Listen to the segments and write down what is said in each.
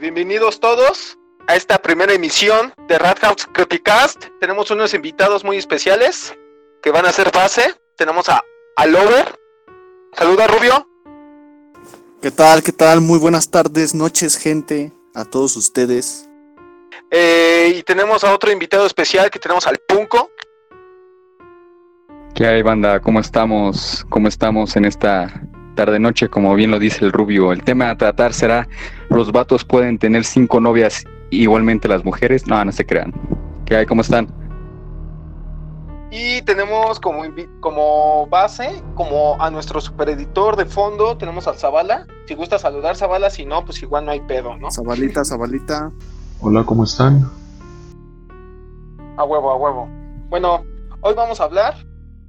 Bienvenidos todos a esta primera emisión de Radhouse Creepycast. Tenemos unos invitados muy especiales que van a ser base. Tenemos a, a Lover. Saluda Rubio. ¿Qué tal? ¿Qué tal? Muy buenas tardes, noches, gente, a todos ustedes. Eh, y tenemos a otro invitado especial que tenemos al Punco. ¿Qué hay, banda? ¿Cómo estamos? ¿Cómo estamos en esta tarde-noche? Como bien lo dice el Rubio, el tema a tratar será: ¿los vatos pueden tener cinco novias igualmente las mujeres? No, no se crean. ¿Qué hay? ¿Cómo están? Y tenemos como, como base, como a nuestro supereditor de fondo, tenemos al Zavala. Si gusta saludar, Zavala, si no, pues igual no hay pedo, ¿no? Zabalita, Zabalita. Hola, ¿cómo están? A huevo, a huevo. Bueno, hoy vamos a hablar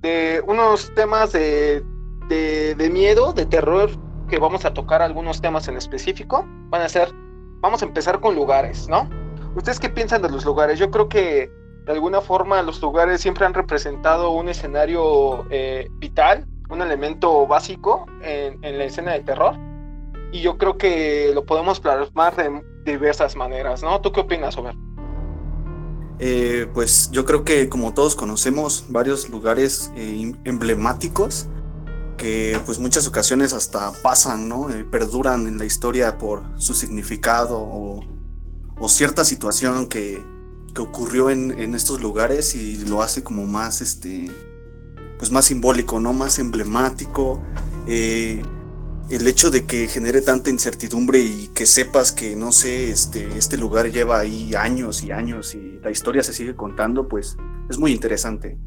de unos temas de, de, miedo, de terror, que vamos a tocar algunos temas en específico. Van a ser, vamos a empezar con lugares, ¿no? ¿Ustedes qué piensan de los lugares? Yo creo que de alguna forma los lugares siempre han representado un escenario eh, vital, un elemento básico en, en, la escena de terror. Y yo creo que lo podemos plasmar de diversas maneras, ¿no? ¿Tú qué opinas, Ober? Eh, pues yo creo que como todos conocemos varios lugares eh, emblemáticos que pues muchas ocasiones hasta pasan, ¿no? Eh, perduran en la historia por su significado o, cierta situación que, que ocurrió en, en, estos lugares y lo hace como más, este, pues más simbólico, ¿no? Más emblemático el hecho de que genere tanta incertidumbre y que sepas que, no sé, este, este lugar lleva ahí años y años y la historia se sigue contando, pues es muy interesante.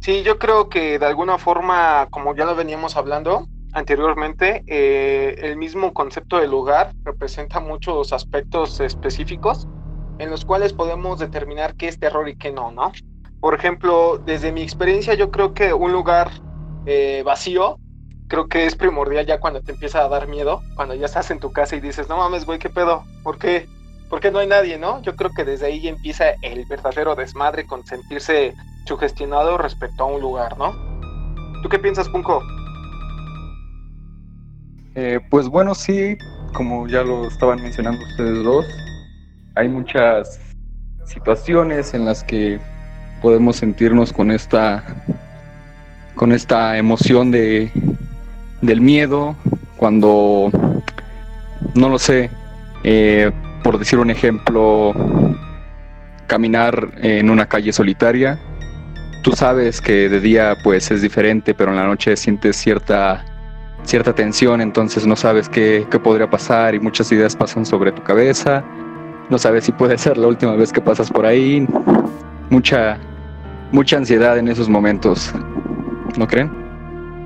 Sí, yo creo que de alguna forma, como ya lo veníamos hablando anteriormente, eh, el mismo concepto de lugar representa muchos aspectos específicos en los cuales podemos determinar qué es terror y qué no, ¿no? Por ejemplo, desde mi experiencia, yo creo que un lugar eh, vacío creo que es primordial ya cuando te empieza a dar miedo, cuando ya estás en tu casa y dices, no mames, güey, ¿qué pedo? ¿Por qué? ¿Por qué no hay nadie, no? Yo creo que desde ahí empieza el verdadero desmadre con sentirse sugestionado respecto a un lugar, ¿no? ¿Tú qué piensas, Punko? Eh, pues bueno, sí, como ya lo estaban mencionando ustedes dos, hay muchas situaciones en las que podemos sentirnos con esta con esta emoción de del miedo, cuando, no lo sé, eh, por decir un ejemplo, caminar en una calle solitaria. Tú sabes que de día pues es diferente, pero en la noche sientes cierta, cierta tensión, entonces no sabes qué, qué podría pasar y muchas ideas pasan sobre tu cabeza. No sabes si puede ser la última vez que pasas por ahí. Mucha, mucha ansiedad en esos momentos. ¿No creen?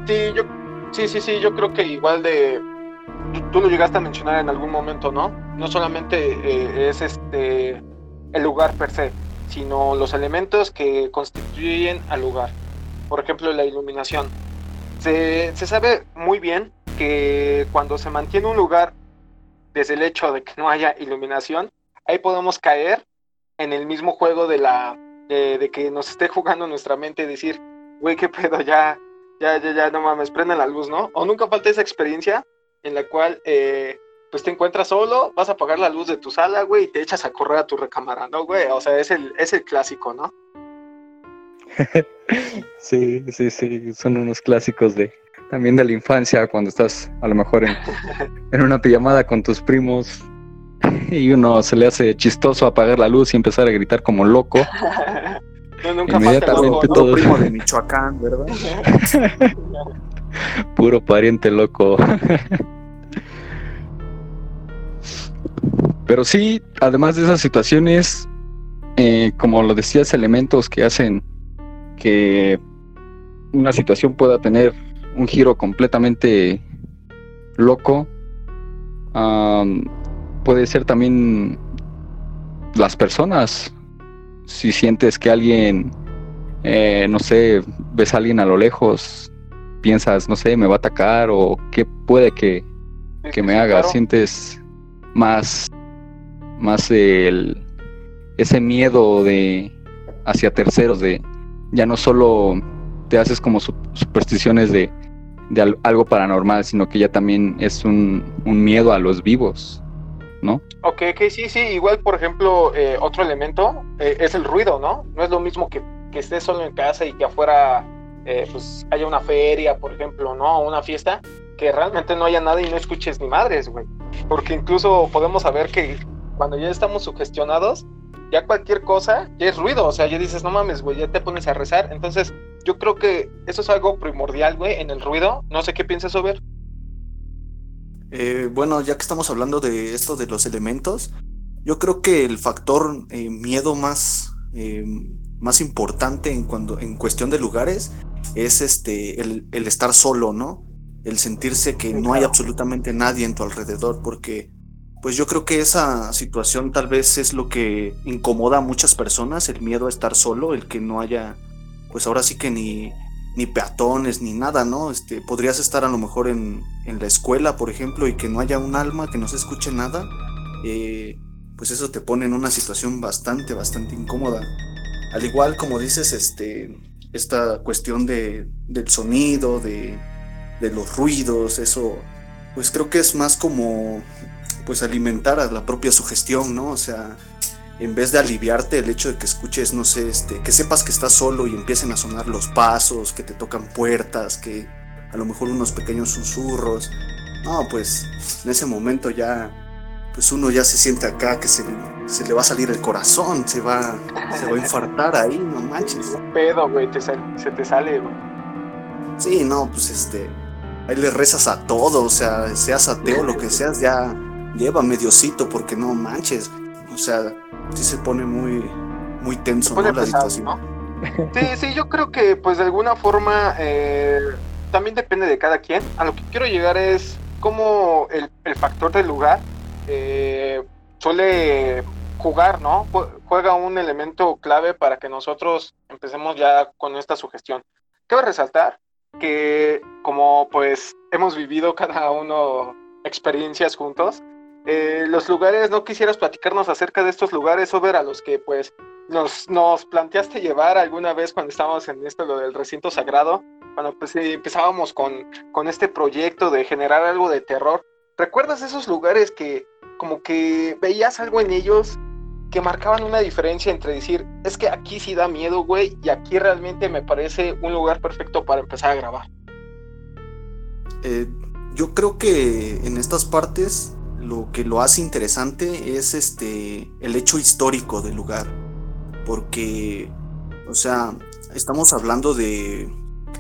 Sí, yo Sí, sí, sí, yo creo que igual de... Tú lo llegaste a mencionar en algún momento, ¿no? No solamente eh, es este el lugar per se, sino los elementos que constituyen al lugar. Por ejemplo, la iluminación. Se, se sabe muy bien que cuando se mantiene un lugar desde el hecho de que no haya iluminación, ahí podemos caer en el mismo juego de la de, que nos esté jugando nuestra mente y decir, güey, qué pedo, ya, ya, ya, ya, no mames, prende la luz, ¿no? O nunca falta esa experiencia en la cual, eh, pues te encuentras solo, vas a apagar la luz de tu sala, güey, y te echas a correr a tu recámara, ¿no, güey? O sea, es el, es el clásico, ¿no? sí, sí, sí, son unos clásicos de también de la infancia, cuando estás a lo mejor en, en una pijamada con tus primos y uno se le hace chistoso apagar la luz y empezar a gritar como loco. No, nunca Inmediatamente todo. primo de Michoacán, ¿verdad? Puro pariente loco. Pero sí, además de esas situaciones, eh, como lo decías, elementos que hacen que una situación pueda tener un giro completamente loco, puede ser también las personas. Si sientes que alguien, eh, no sé, ves a alguien a lo lejos, piensas, no sé, me va a atacar o qué puede que, me haga, sientes más, más el, ese miedo de hacia terceros, de ya no solo te haces como supersticiones de, de algo paranormal, sino que ya también es un, un miedo a los vivos. ¿no? Ok, que sí, sí, igual por ejemplo, eh, otro elemento eh, es el ruido, ¿no? No es lo mismo que, que estés solo en casa y que afuera eh, pues haya una feria, por ejemplo, ¿no? Una fiesta, que realmente no haya nada y no escuches ni madres, güey. Porque incluso podemos saber que cuando ya estamos sugestionados, ya cualquier cosa ya es ruido, o sea, ya dices, no mames, güey, ya te pones a rezar. Entonces, yo creo que eso es algo primordial, güey, en el ruido. No sé qué piensas, Over. Eh, bueno, ya que estamos hablando de esto de los elementos, yo creo que el factor eh, miedo más, eh, más importante en, cuando, en cuestión de lugares es este el, el estar solo, ¿no? El sentirse que no hay absolutamente nadie en tu alrededor, porque pues yo creo que esa situación tal vez es lo que incomoda a muchas personas, el miedo a estar solo, el que no haya, pues ahora sí que ni, ni peatones, ni nada, ¿no? Este, podrías estar a lo mejor en, en la escuela, por ejemplo, y que no haya un alma, que no se escuche nada, eh, pues eso te pone en una situación bastante, bastante incómoda. Al igual como dices, este, esta cuestión de, del sonido, de, de los ruidos, eso, pues creo que es más como, pues alimentar a la propia sugestión, ¿no? O sea, en vez de aliviarte el hecho de que escuches, no sé, este, que sepas que estás solo y empiecen a sonar los pasos, que te tocan puertas, que a lo mejor unos pequeños susurros. No, pues en ese momento ya, pues uno ya se siente acá que se, se le va a salir el corazón, se va, se va a infartar ahí, no manches. Pedo, güey, te se te sale, güey. Sí, no, pues este, ahí le rezas a todo, o sea, seas ateo, lo que seas, ya lleva mediocito, porque no manches, o sea, sí se pone muy, muy tenso, ¿no? La pesado, situación. ¿no? Sí, sí, yo creo que pues de alguna forma eh, también depende de cada quien. A lo que quiero llegar es cómo el, el factor del lugar eh, suele jugar, ¿no? Jue- Juega un elemento clave para que nosotros empecemos ya con esta sugestión. Quiero resaltar que como pues hemos vivido cada uno experiencias juntos, eh, los lugares, ¿no quisieras platicarnos acerca de estos lugares, Over, a los que pues nos, nos planteaste llevar alguna vez cuando estábamos en esto, lo del recinto sagrado, cuando pues eh, empezábamos con, con este proyecto de generar algo de terror. ¿Recuerdas esos lugares que como que veías algo en ellos que marcaban una diferencia entre decir, es que aquí sí da miedo, güey, y aquí realmente me parece un lugar perfecto para empezar a grabar? Eh, yo creo que en estas partes lo que lo hace interesante es este el hecho histórico del lugar. Porque, o sea, estamos hablando de,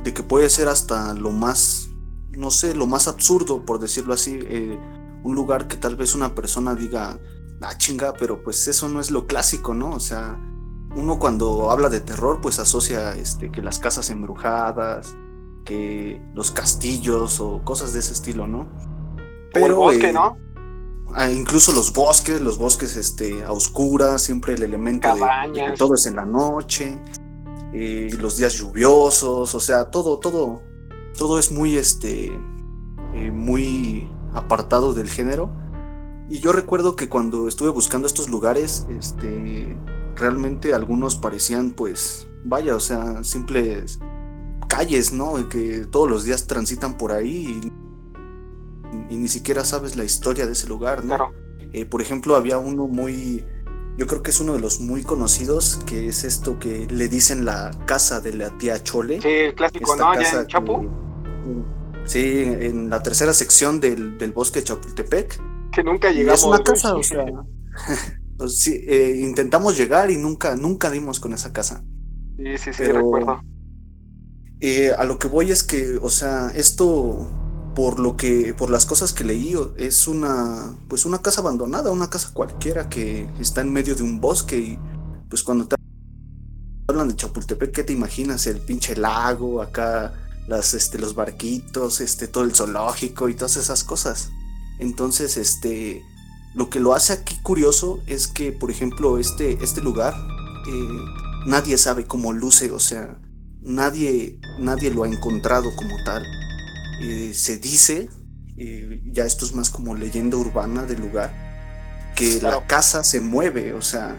de que puede ser hasta lo más, no sé, lo más absurdo, por decirlo así, eh, un lugar que tal vez una persona diga, ah, chinga, pero pues eso no es lo clásico, ¿no? O sea, uno cuando habla de terror, pues asocia este, que las casas embrujadas, que los castillos o cosas de ese estilo, ¿no? o el bosque, eh, ¿no? Ah, incluso los bosques, los bosques este, a oscuras, siempre el elemento de- que todo es en la noche, eh, los días lluviosos, o sea, todo, todo, todo es muy, este, eh, muy apartado del género. Y yo recuerdo que cuando estuve buscando estos lugares, este, realmente algunos parecían, pues, vaya, o sea, simples calles, ¿no? Que todos los días transitan por ahí y, ni siquiera sabes la historia de ese lugar, ¿no? Claro. Eh, por ejemplo, había uno muy, yo creo que es uno de los muy conocidos, que es esto que le dicen la casa de la tía Chole. Sí, el clásico, Esta ¿no? Casa en Chapo, que- sí, en la tercera sección del, del bosque de Chapultepec. que nunca llegamos. es una casa, o sea, sí, eh, intentamos llegar y nunca, nunca dimos con esa casa. Sí, sí, sí, pero- recuerdo. Eh, a lo que voy es que, o sea, esto, por lo que, por las cosas que leí, es una, pues una casa abandonada, una casa cualquiera que está en medio de un bosque y, pues cuando te hablan de Chapultepec, ¿qué te imaginas? El pinche lago, acá, las, este, los barquitos, este, todo el zoológico y todas esas cosas. Entonces, este, lo que lo hace aquí curioso es que, por ejemplo, este, este lugar, eh, nadie sabe cómo luce, o sea, nadie, nadie lo ha encontrado como tal. Eh, se dice, eh, ya esto es más como leyenda urbana del lugar, que Claro. la casa se mueve, o sea,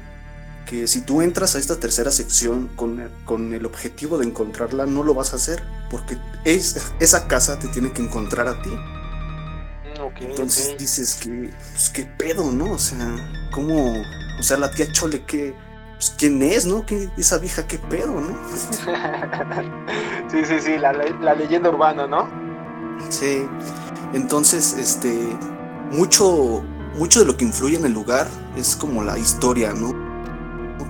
que si tú entras a esta tercera sección con, el- con el objetivo de encontrarla, no lo vas a hacer, porque es, esa casa te tiene que encontrar a ti. Mm, Entonces dices que, pues, qué pedo, ¿no? O sea, ¿cómo? O sea, la tía Chole, ¿qué, pues, ¿quién es, no? ¿Qué, esa vieja, qué pedo, no? sí, sí, sí, la, la leyenda urbana, ¿no? Sí. Entonces, este, mucho, mucho de lo que influye en el lugar es como la historia, ¿no?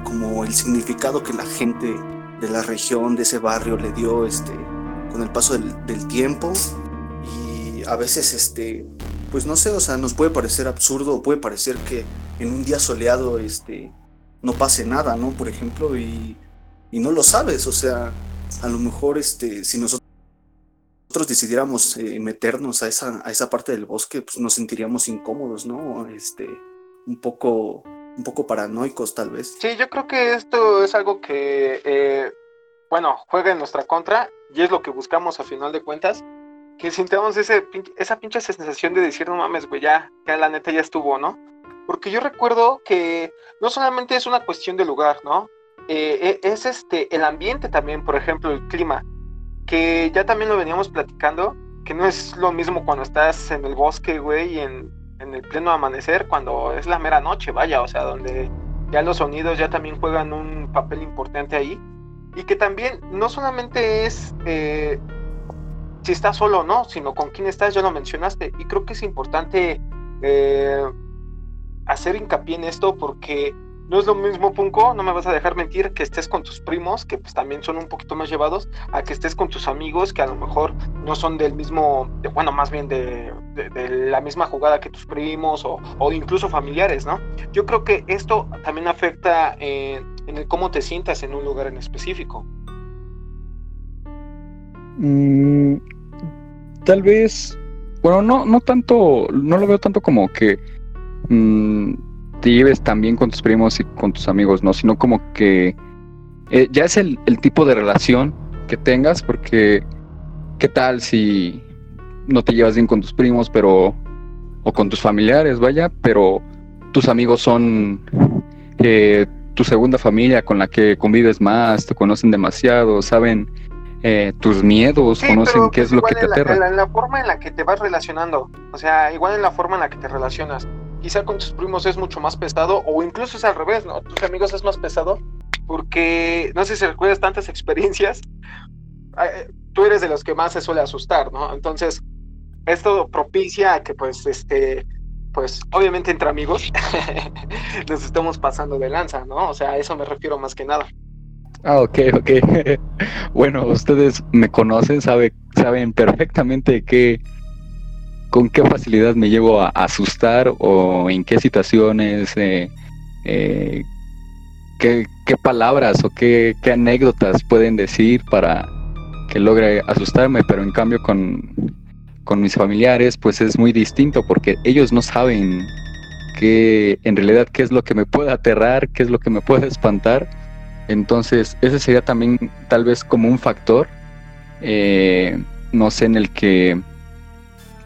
Como el significado que la gente de la región, de ese barrio le dio, este, con el paso del, tiempo. Y a veces, este, pues no sé, o sea, nos puede parecer absurdo, puede parecer que en un día soleado, este, no pase nada, ¿no? Por ejemplo, y, y no lo sabes, o sea, a lo mejor, este, si nosotros nosotros decidiéramos eh, meternos a esa, a esa parte del bosque, pues nos sentiríamos incómodos, ¿no? Este, un poco, un poco paranoicos tal vez. Sí, yo creo que esto es algo que, eh, bueno, juega en nuestra contra y es lo que buscamos a final de cuentas, que sintamos ese, esa pinche sensación de decir, no mames, güey, ya, ya la neta ya estuvo, ¿no? Porque yo recuerdo que no solamente es una cuestión de lugar, ¿no? Eh, es este, el ambiente también, por ejemplo, el clima que ya también lo veníamos platicando, que no es lo mismo cuando estás en el bosque, güey, en, en el pleno amanecer, cuando es la mera noche, vaya, o sea, donde ya los sonidos ya también juegan un papel importante ahí. Y que también no solamente es eh, si estás solo o no, sino con quién estás, ya lo mencionaste. Y creo que es importante eh, hacer hincapié en esto porque no es lo mismo, Punco, no me vas a dejar mentir, que estés con tus primos, que pues también son un poquito más llevados, a que estés con tus amigos, que a lo mejor no son del mismo, bueno, más bien de, la misma jugada que tus primos o, incluso familiares, ¿no? Yo creo que esto también afecta en, el cómo te sientas en un lugar en específico. Mm, tal vez, bueno, no, no tanto, no lo veo tanto como que... Mm, te lleves también con tus primos y con tus amigos, ¿no? Sino como que eh, ya es el, tipo de relación que tengas, porque ¿qué tal si no te llevas bien con tus primos, pero o con tus familiares, vaya, pero tus amigos son eh, tu segunda familia con la que convives más, te conocen demasiado, saben eh, tus miedos, conocen qué es lo que te aterra. en la forma en la que te vas relacionando, o sea, igual en la forma en la que te relacionas quizá con tus primos es mucho más pesado o incluso es al revés, ¿no? Tus amigos es más pesado porque no sé si recuerdas tantas experiencias, tú eres de los que más se suele asustar, ¿no? Entonces, esto propicia que pues este pues obviamente entre amigos nos estamos pasando de lanza, ¿no? O sea, a eso me refiero más que nada. Ah, ok, ok. bueno, ustedes me conocen, sabe, saben perfectamente que con qué facilidad me llevo a, asustar o en qué situaciones, eh, eh, qué, palabras o qué, anécdotas pueden decir para que logre asustarme, pero en cambio con, mis familiares pues es muy distinto porque ellos no saben qué en realidad qué es lo que me puede aterrar, qué es lo que me puede espantar. Entonces ese sería también tal vez como un factor, eh, no sé, en el que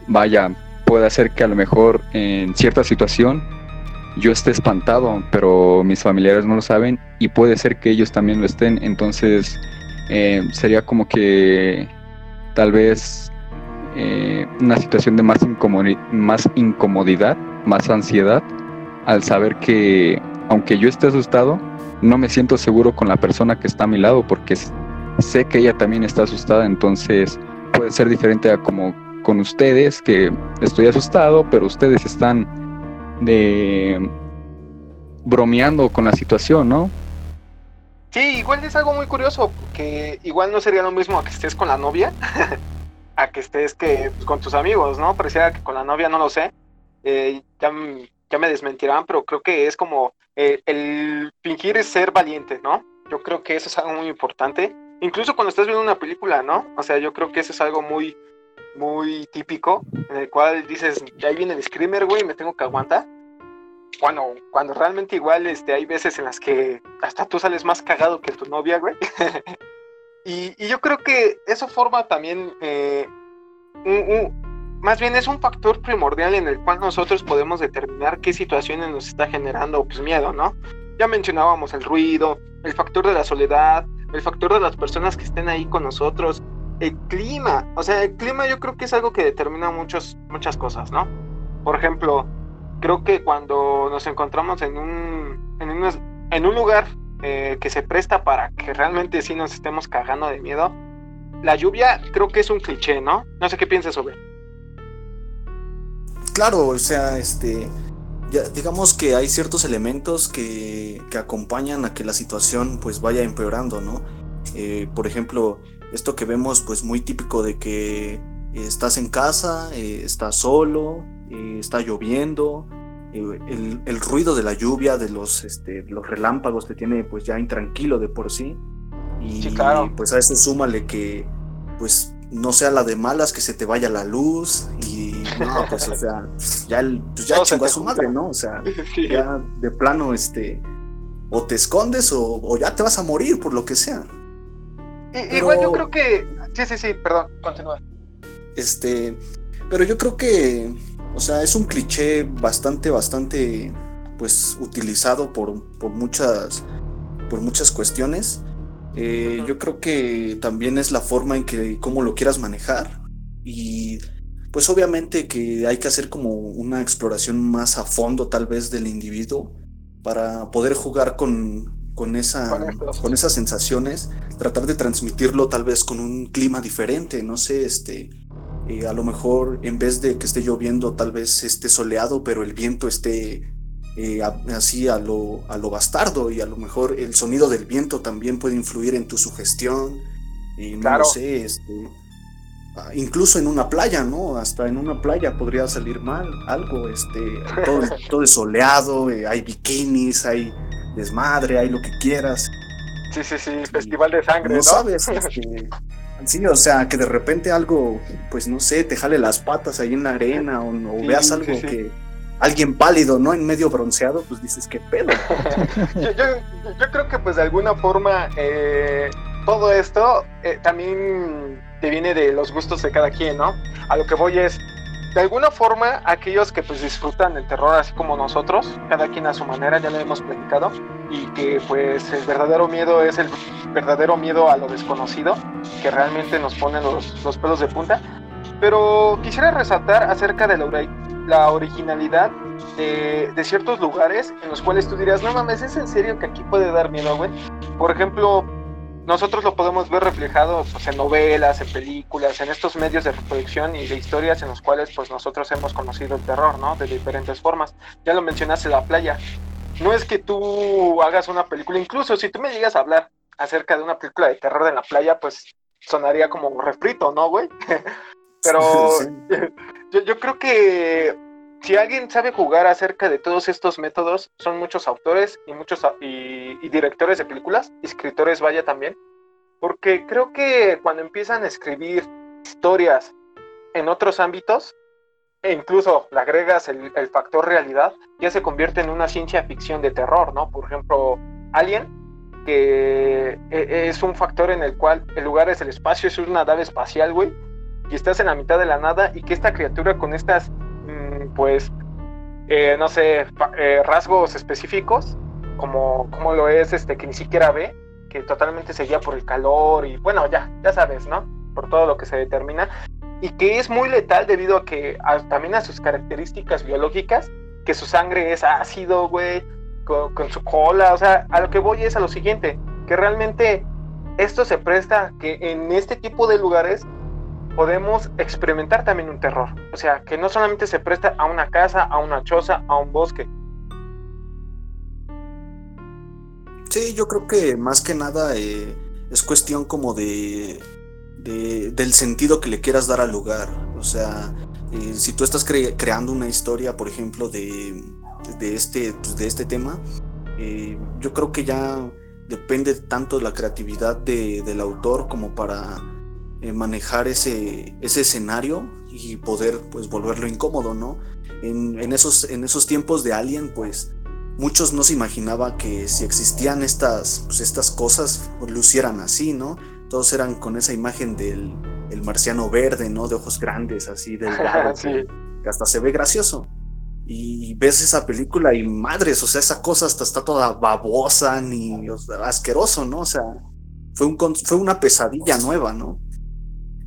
vaya, puede ser que a lo mejor en cierta situación yo esté espantado, pero mis familiares no lo saben y puede ser que ellos también lo estén. Entonces eh, sería como que tal vez eh, una situación de más, más incomodidad, más ansiedad, al saber que aunque yo esté asustado, no me siento seguro con la persona que está a mi lado porque sé que ella también está asustada, entonces puede ser diferente a como con ustedes, que estoy asustado, pero ustedes están de bromeando con la situación, ¿no? Sí, igual es algo muy curioso, porque igual no sería lo mismo a que estés con la novia, a que estés que, pues, con tus amigos, ¿no? Parecía que con la novia no lo sé, eh, ya, ya, me desmentirán, pero creo que es como eh, el fingir es ser valiente, ¿no? Yo creo que eso es algo muy importante, incluso cuando estás viendo una película, ¿no? O sea, yo creo que eso es algo muy, muy típico, en el cual dices, ahí viene el screamer, güey, me tengo que aguantar. Bueno, cuando realmente igual este, hay veces en las que hasta tú sales más cagado que tu novia, güey. y, yo creo que eso forma también, eh, más bien es un factor primordial en el cual nosotros podemos determinar qué situaciones nos está generando pues, miedo, ¿no? Ya mencionábamos el ruido, el factor de la soledad, el factor de las personas que estén ahí con nosotros, el clima. O sea, el clima yo creo que es algo que determina muchos, muchas cosas, ¿no? Por ejemplo, creo que cuando nos encontramos en un, en un, en un lugar eh, que se presta para que realmente sí nos estemos cagando de miedo, la lluvia creo que es un cliché, ¿no? No sé qué piensas sobre. Claro, o sea, este, digamos que hay ciertos elementos que, que, acompañan a que la situación pues vaya empeorando, ¿no? Eh, por ejemplo, esto que vemos pues muy típico de que estás en casa, eh, estás solo, eh, está lloviendo, el, el, ruido de la lluvia, de los, este, los relámpagos te tiene pues ya intranquilo de por sí. Y pues a eso súmale que pues no sea la de malas que se te vaya la luz y no, pues o sea, ya, el, pues ya chingó a su madre, ¿no? O sea, ya de plano, este, o te escondes o, ya te vas a morir por lo que sea. Igual yo creo que, sí, sí, sí, perdón, continúa. Este, pero yo creo que, o sea, es un cliché bastante, bastante, pues, utilizado por, por muchas, por muchas cuestiones. Eh, yo creo que también es la forma en que cómo lo quieras manejar. Y pues obviamente que hay que hacer como una exploración más a fondo tal vez del individuo para poder jugar con, con, esa, con esas sensaciones, tratar de transmitirlo tal vez con un clima diferente, no sé, este, eh, a lo mejor en vez de que esté lloviendo tal vez esté soleado, pero el viento esté eh, así a lo, a lo bastardo y a lo mejor el sonido del viento también puede influir en tu sugestión y no lo sé, este, ah, incluso en una playa, ¿no? Hasta en una playa podría salir mal algo, este, todo, todo es soleado, eh, hay bikinis, hay desmadre, hay lo que quieras. Sí, sí, sí, festival de sangre, ¿no? sabes, este, sí, o sea, que de repente algo, pues no sé, te jale las patas ahí en la arena o, veas algo que alguien pálido, ¿no? En medio bronceado, pues dices, ¿qué pedo? yo, creo que pues de alguna forma eh, todo esto eh, también te viene de los gustos de cada quien, ¿no? A lo que voy es, de alguna forma, aquellos que pues disfrutan el terror así como nosotros, cada quien a su manera, ya lo hemos platicado, y que pues el verdadero miedo es el verdadero miedo a lo desconocido, que realmente nos pone los, los pelos de punta. Pero quisiera resaltar acerca de la la originalidad de, ciertos lugares en los cuales tú dirías, no mames, ¿es en serio que aquí puede dar miedo, güey? Por ejemplo, nosotros lo podemos ver reflejado pues, en novelas, en películas, en estos medios de reproducción y de historias en los cuales pues nosotros hemos conocido el terror, ¿no? De diferentes formas. Ya lo mencionaste, la playa. No es que tú hagas una película, incluso si tú me llegas a hablar acerca de una película de terror en la playa, pues sonaría como refrito, ¿no, güey? Pero yo, creo que si alguien sabe jugar acerca de todos estos métodos, son muchos autores y muchos y, directores de películas, escritores vaya también, porque creo que cuando empiezan a escribir historias en otros ámbitos, e incluso le agregas el, el, factor realidad, ya se convierte en una ciencia ficción de terror, ¿no? Por ejemplo, Alien, que e, es un factor en el cual el lugar es el espacio, es una nave espacial, güey, y estás en la mitad de la nada y que esta criatura con estas, pues, eh, no sé, eh, rasgos específicos, como, como lo es este que ni siquiera ve, que totalmente se guía por el calor y bueno, ya, ya sabes, ¿no? Por todo lo que se determina. Y que es muy letal debido a que también a sus características biológicas, que su sangre es ácido, güey, con, con su cola, o sea, a lo que voy es a lo siguiente, que realmente esto se presta que en este tipo de lugares podemos experimentar también un terror. O sea, que no solamente se presta a una casa, a una choza, a un bosque. Sí, yo creo que más que nada eh, es cuestión como de, del sentido que le quieras dar al lugar. O sea, eh, si tú estás creando una historia, por ejemplo, de, de, este, pues, de este tema, eh, yo creo que ya depende tanto de la creatividad del autor como para eh, manejar ese, ese escenario y poder pues volverlo incómodo, ¿no? En, esos, en esos tiempos de Alien, pues muchos no se imaginaba que si existían estas, pues, estas cosas, pues, lucieran así, ¿no? Todos eran con esa imagen del el marciano verde, ¿no? De ojos grandes, así delgado, que, hasta se ve gracioso. Y ves esa película y madres, o sea, esa cosa hasta está toda babosa, ni asqueroso, ¿no? O sea, fue, un, fue una pesadilla nueva, ¿no?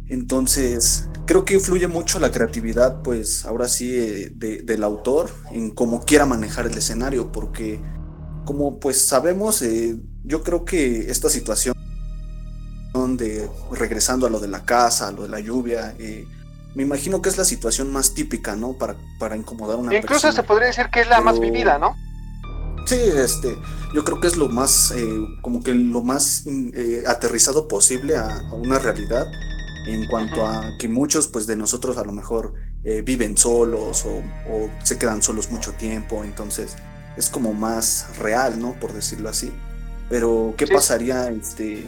Entonces, creo que influye mucho la creatividad, pues ahora sí, eh, del autor en cómo quiera manejar el escenario, porque como pues sabemos, eh, yo creo que esta situación de regresando a lo de la casa, a lo de la lluvia, eh, me imagino que es la situación más típica, ¿no? Para, para incomodar a una Incluso persona. Incluso se podría decir que es la más vivida, ¿no? Sí, este, yo creo que es lo más, como que lo más aterrizado posible a, una realidad en cuanto a que muchos pues de nosotros a lo mejor eh, viven solos o, se quedan solos mucho tiempo, entonces es como más real, ¿no? Por decirlo así. Pero, ¿qué pasaría este,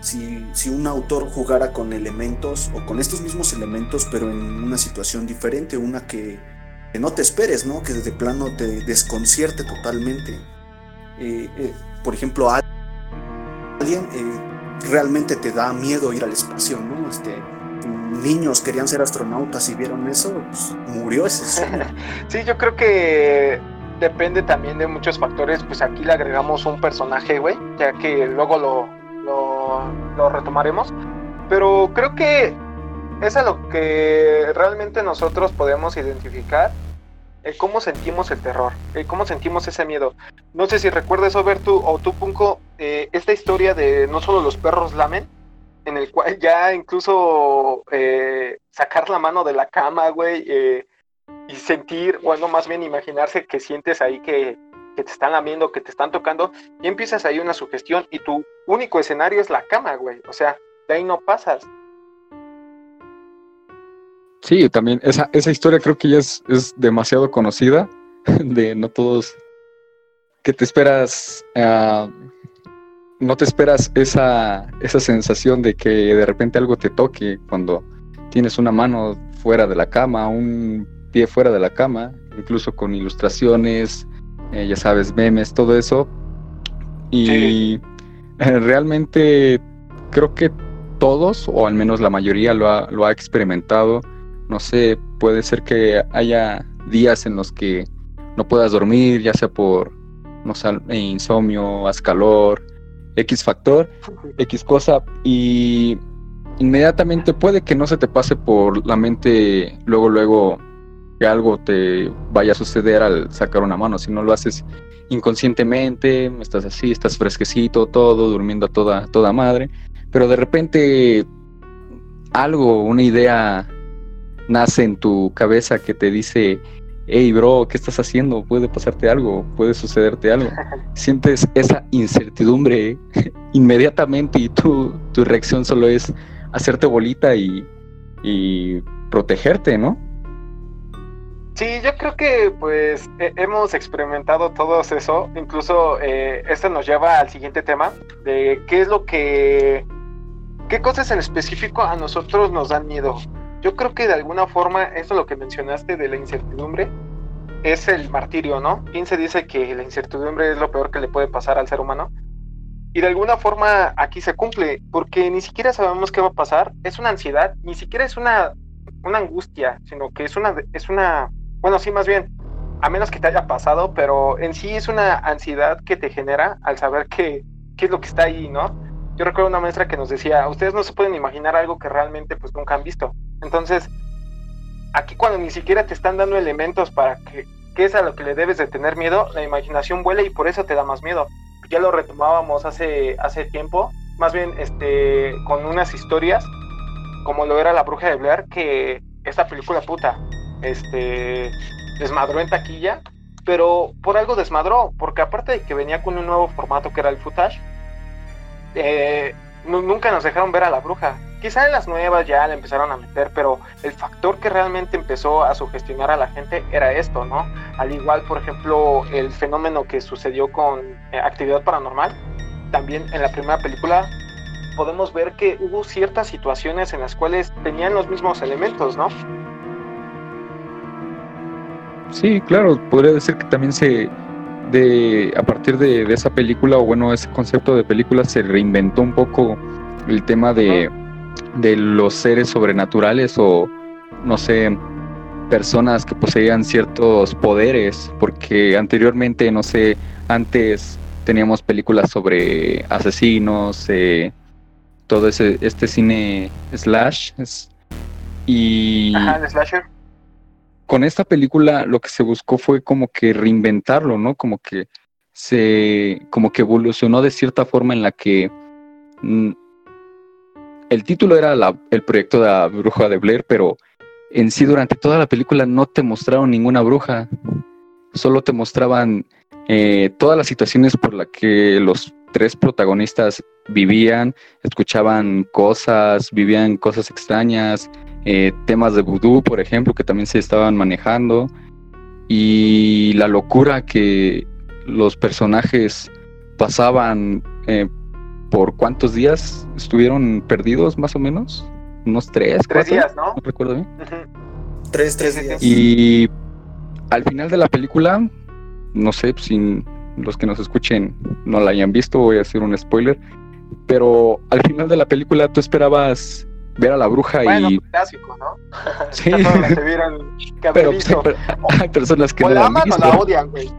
si, si un autor jugara con elementos o con estos mismos elementos, pero en una situación diferente, una que, no te esperes, ¿no? Que de plano te desconcierte totalmente. Eh, eh, por ejemplo, alguien realmente te da miedo ir al espacio, ¿no? Este, niños querían ser astronautas y vieron eso, pues, murió ese sí, yo creo que depende también de muchos factores, pues aquí le agregamos un personaje, güey, ya que luego lo, lo, retomaremos, pero creo que es a lo que realmente nosotros podemos identificar cómo sentimos el terror, cómo sentimos ese miedo. No sé si recuerdas, Over, tú o tú, Punco, eh, esta historia de no solo los perros lamen, en el cual ya incluso eh, sacar la mano de la cama, güey, eh, y sentir, bueno, más bien imaginarse que sientes ahí que, que, te están lamiendo, que te están tocando, y empiezas ahí una sugestión y tu único escenario es la cama, güey. O sea, de ahí no pasas. Sí, también esa, esa historia creo que ya es, es demasiado conocida, de no todos, que te esperas, uh, no te esperas esa, esa sensación de que de repente algo te toque cuando tienes una mano fuera de la cama, un pie fuera de la cama, incluso con ilustraciones, eh, ya sabes, memes, todo eso. Y realmente creo que todos, o al menos la mayoría, lo ha, lo ha experimentado no sé, puede ser que haya días en los que no puedas dormir, ya sea por, no sé, insomnio, haz calor, X factor, X cosa, y inmediatamente puede que no se te pase por la mente luego, luego que algo te vaya a suceder al sacar una mano, si no lo haces inconscientemente, estás así, estás fresquecito, todo, durmiendo a toda, toda madre, pero de repente algo, una idea nace en tu cabeza que te dice, hey bro, ¿qué estás haciendo? Puede pasarte algo, puede sucederte algo. Sientes esa incertidumbre inmediatamente y tu, tu reacción solo es hacerte bolita y, y protegerte, ¿no? Sí, yo creo que pues hemos experimentado todo eso. Incluso eh, esto nos lleva al siguiente tema de qué es lo que, qué cosas en específico a nosotros nos dan miedo. Yo creo que de alguna forma, eso lo que mencionaste de la incertidumbre, es el martirio, ¿no? ¿Quién se dice que la incertidumbre es lo peor que le puede pasar al ser humano? Y de alguna forma aquí se cumple, porque ni siquiera sabemos qué va a pasar, es una ansiedad, ni siquiera es una, una angustia, sino que es una, es una, bueno, sí, más bien, a menos que te haya pasado, pero en sí es una ansiedad que te genera al saber qué, qué es lo que está ahí, ¿no? Yo recuerdo una maestra que nos decía, ustedes no se pueden imaginar algo que realmente pues nunca han visto. Entonces, aquí cuando ni siquiera te están dando elementos para que, es a lo que le debes de tener miedo, la imaginación vuela y por eso te da más miedo. Ya lo retomábamos hace, hace tiempo, más bien este, con unas historias, como lo era La Bruja de Blair, que esta película puta, este, desmadró en taquilla, pero por algo desmadró, porque aparte de que venía con un nuevo formato que era el footage, eh, nunca nos dejaron ver a la bruja. Quizá en las nuevas ya la empezaron a meter, pero el factor que realmente empezó a sugestionar a la gente era esto, ¿no? Al igual, por ejemplo, el fenómeno que sucedió con eh, Actividad Paranormal, también en la primera película podemos ver que hubo ciertas situaciones en las cuales tenían los mismos elementos, ¿no? Sí, claro, podría decir que también se, de, a partir de, de, esa película, o bueno, ese concepto de película se reinventó un poco el tema de, de los seres sobrenaturales o, no sé, personas que poseían ciertos poderes, porque anteriormente, no sé, antes teníamos películas sobre asesinos, eh, todo ese, este cine slash. y Ajá, slasher. Con esta película lo que se buscó fue como que reinventarlo, ¿no? Como que se, como que evolucionó de cierta forma en la que mm, el título era el proyecto de la bruja de Blair, pero en sí durante toda la película no te mostraron ninguna bruja, solo te mostraban eh, todas las situaciones por las que los tres protagonistas vivían, escuchaban cosas, vivían cosas extrañas, eh, temas de vudú, por ejemplo, que también se estaban manejando, y la locura que los personajes pasaban eh, por cuántos días estuvieron perdidos, más o menos, unos tres, tres días, ¿no? No recuerdo bien. Tres, tres días. Y al final de la película, no sé, sin los que nos escuchen no la hayan visto, voy a hacer un spoiler. Pero al final de la película tú esperabas ver a la bruja bueno, y. clásico, ¿no? Sí. se vieron que Pero pues, hay, visto. per- hay personas que o no la aman o la odian, güey.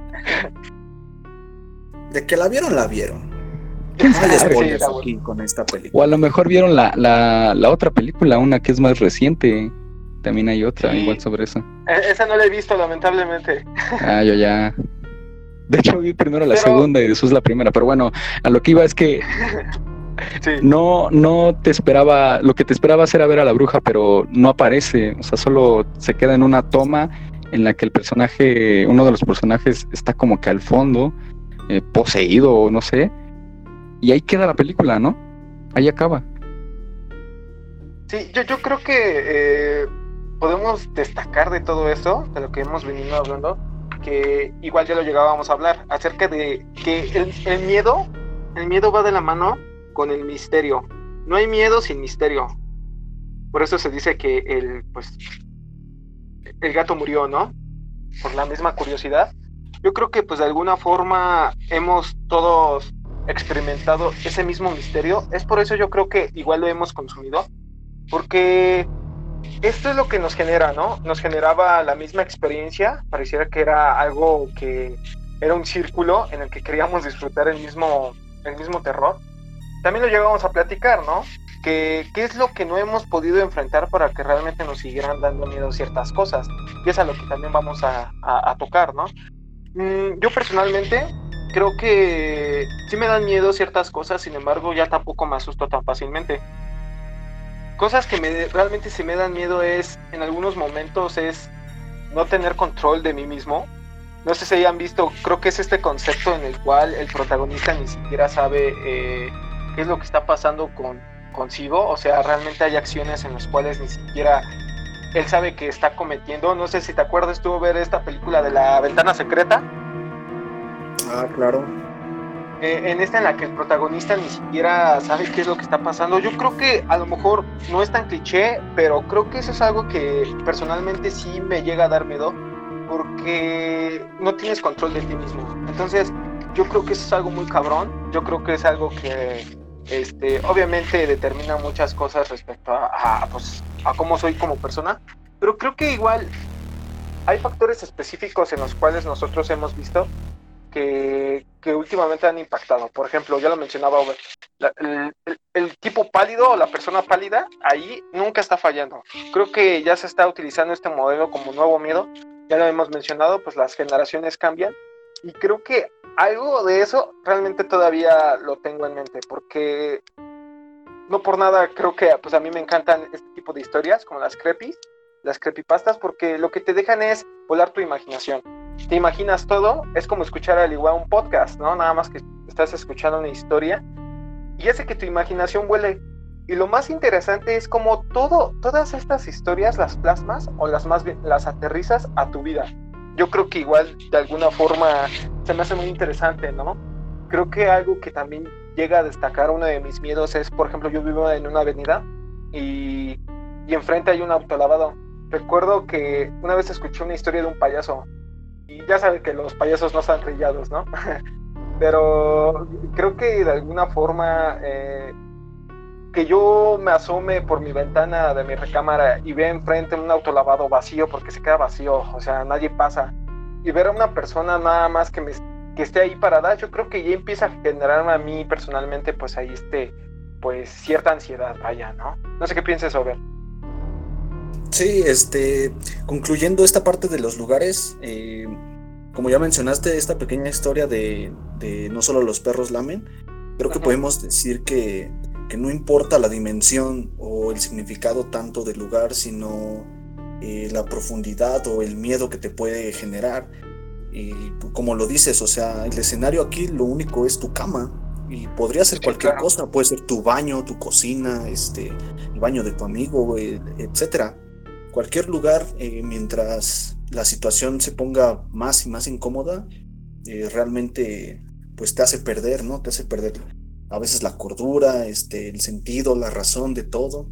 De que la vieron, la vieron. ¿Quién sabe? Sí, aquí con esta película. O a lo mejor vieron la, la, la otra película, una que es más reciente. También hay otra, Sí. igual sobre eso. E- Esa no la he visto, lamentablemente. Ah, yo ya. De hecho, vi primero la Pero- segunda y después la primera. Pero bueno, a lo que iba es que Sí. no, no te esperaba, lo que te esperaba era ver a la bruja, pero no aparece, o sea, solo se queda en una toma en la que el personaje, uno de los personajes está como que al fondo, eh, poseído o no sé, y ahí queda la película, ¿no? Ahí acaba. Sí, yo, yo creo que eh, podemos destacar de todo eso, de lo que hemos venido hablando, que igual ya lo llegábamos a hablar, acerca de que el, el miedo, el miedo va de la mano con el misterio. No hay miedo sin misterio. Por eso se dice que el, pues, el gato murió, ¿no? Por la misma curiosidad. Yo creo que pues de alguna forma hemos todos experimentado ese mismo misterio. Es por eso yo creo que igual lo hemos consumido porque esto es lo que nos genera, ¿no? Nos generaba la misma experiencia, pareciera que era algo que era un círculo en el que queríamos disfrutar el mismo, el mismo terror. También lo llegábamos a platicar, ¿no? Que, ¿Qué es lo que no hemos podido enfrentar para que realmente nos siguieran dando miedo ciertas cosas? Y es a lo que también vamos a, a- a tocar, ¿no? Mm, yo personalmente creo que sí me dan miedo ciertas cosas, sin embargo ya tampoco me asusto tan fácilmente cosas que me, realmente sí me dan miedo es, en algunos momentos, es no tener control de mí mismo. No sé si hayan visto, creo que es este concepto en el cual el protagonista ni siquiera sabe eh, qué es lo que está pasando con, consigo. O sea, realmente hay acciones en las cuales ni siquiera él sabe que está cometiendo. No sé si te acuerdas tú ver esta película de la ventana secreta. Ah, claro. Eh, en esta en la que el protagonista ni siquiera sabe qué es lo que está pasando. Yo creo que a lo mejor no es tan cliché, pero creo que eso es algo que personalmente sí me llega a dar miedo porque no tienes control de ti mismo. Entonces, yo creo que eso es algo muy cabrón. Yo creo que es algo que este, obviamente determina muchas cosas respecto pues, a cómo soy como persona, pero creo que igual hay factores específicos en los cuales nosotros hemos visto que, últimamente han impactado. Por ejemplo, ya lo mencionaba, el- el tipo pálido o la persona pálida ahí nunca está fallando. Creo que ya se está utilizando este modelo como nuevo miedo. Ya lo hemos mencionado, pues las generaciones cambian. Y creo que algo de eso realmente todavía lo tengo en mente, porque no por nada creo que pues a mí me encantan este tipo de historias, como las crepis, las creepypastas, porque lo que te dejan es volar tu imaginación te imaginas todo, es como escuchar al igual un podcast, ¿no? Nada más que estás escuchando una historia y hace que tu imaginación vuele. Y lo más interesante es como todo, todas estas historias las plasmas o las más las aterrizas a tu vida. Yo creo que igual de alguna forma se me hace muy interesante, ¿no? Creo que algo que también llega a destacar uno de mis miedos es, por ejemplo, yo vivo en una avenida y, y enfrente hay un autolavado. Recuerdo que una vez escuché una historia de un payaso y ya saben que los payasos no están trillados, ¿no? Pero creo que de alguna forma eh, que yo me asome por mi ventana de mi recámara y vea enfrente un autolavado vacío, porque se queda vacío, o sea, nadie pasa, y ver a una persona nada más que, me, que esté ahí parada, yo creo que ya empieza a generarme a mí personalmente, pues ahí este, pues cierta ansiedad, vaya, ¿no? No sé qué pienses sobre. Sí, este, concluyendo esta parte de los lugares, eh, como ya mencionaste, esta pequeña historia de, no solo los perros lamen, creo que podemos decir que, no importa la dimensión o el significado tanto del lugar, sino eh, la profundidad o el miedo que te puede generar. Y como lo dices, o sea, el escenario aquí lo único es tu cama, y podría ser cualquier cosa, puede ser tu baño, tu cocina, este, el baño de tu amigo, etcétera. Cualquier lugar, eh, mientras la situación se ponga más y más incómoda, eh, realmente pues te hace perder, ¿no? Te hace perder a veces la cordura, este, el sentido, la razón de todo.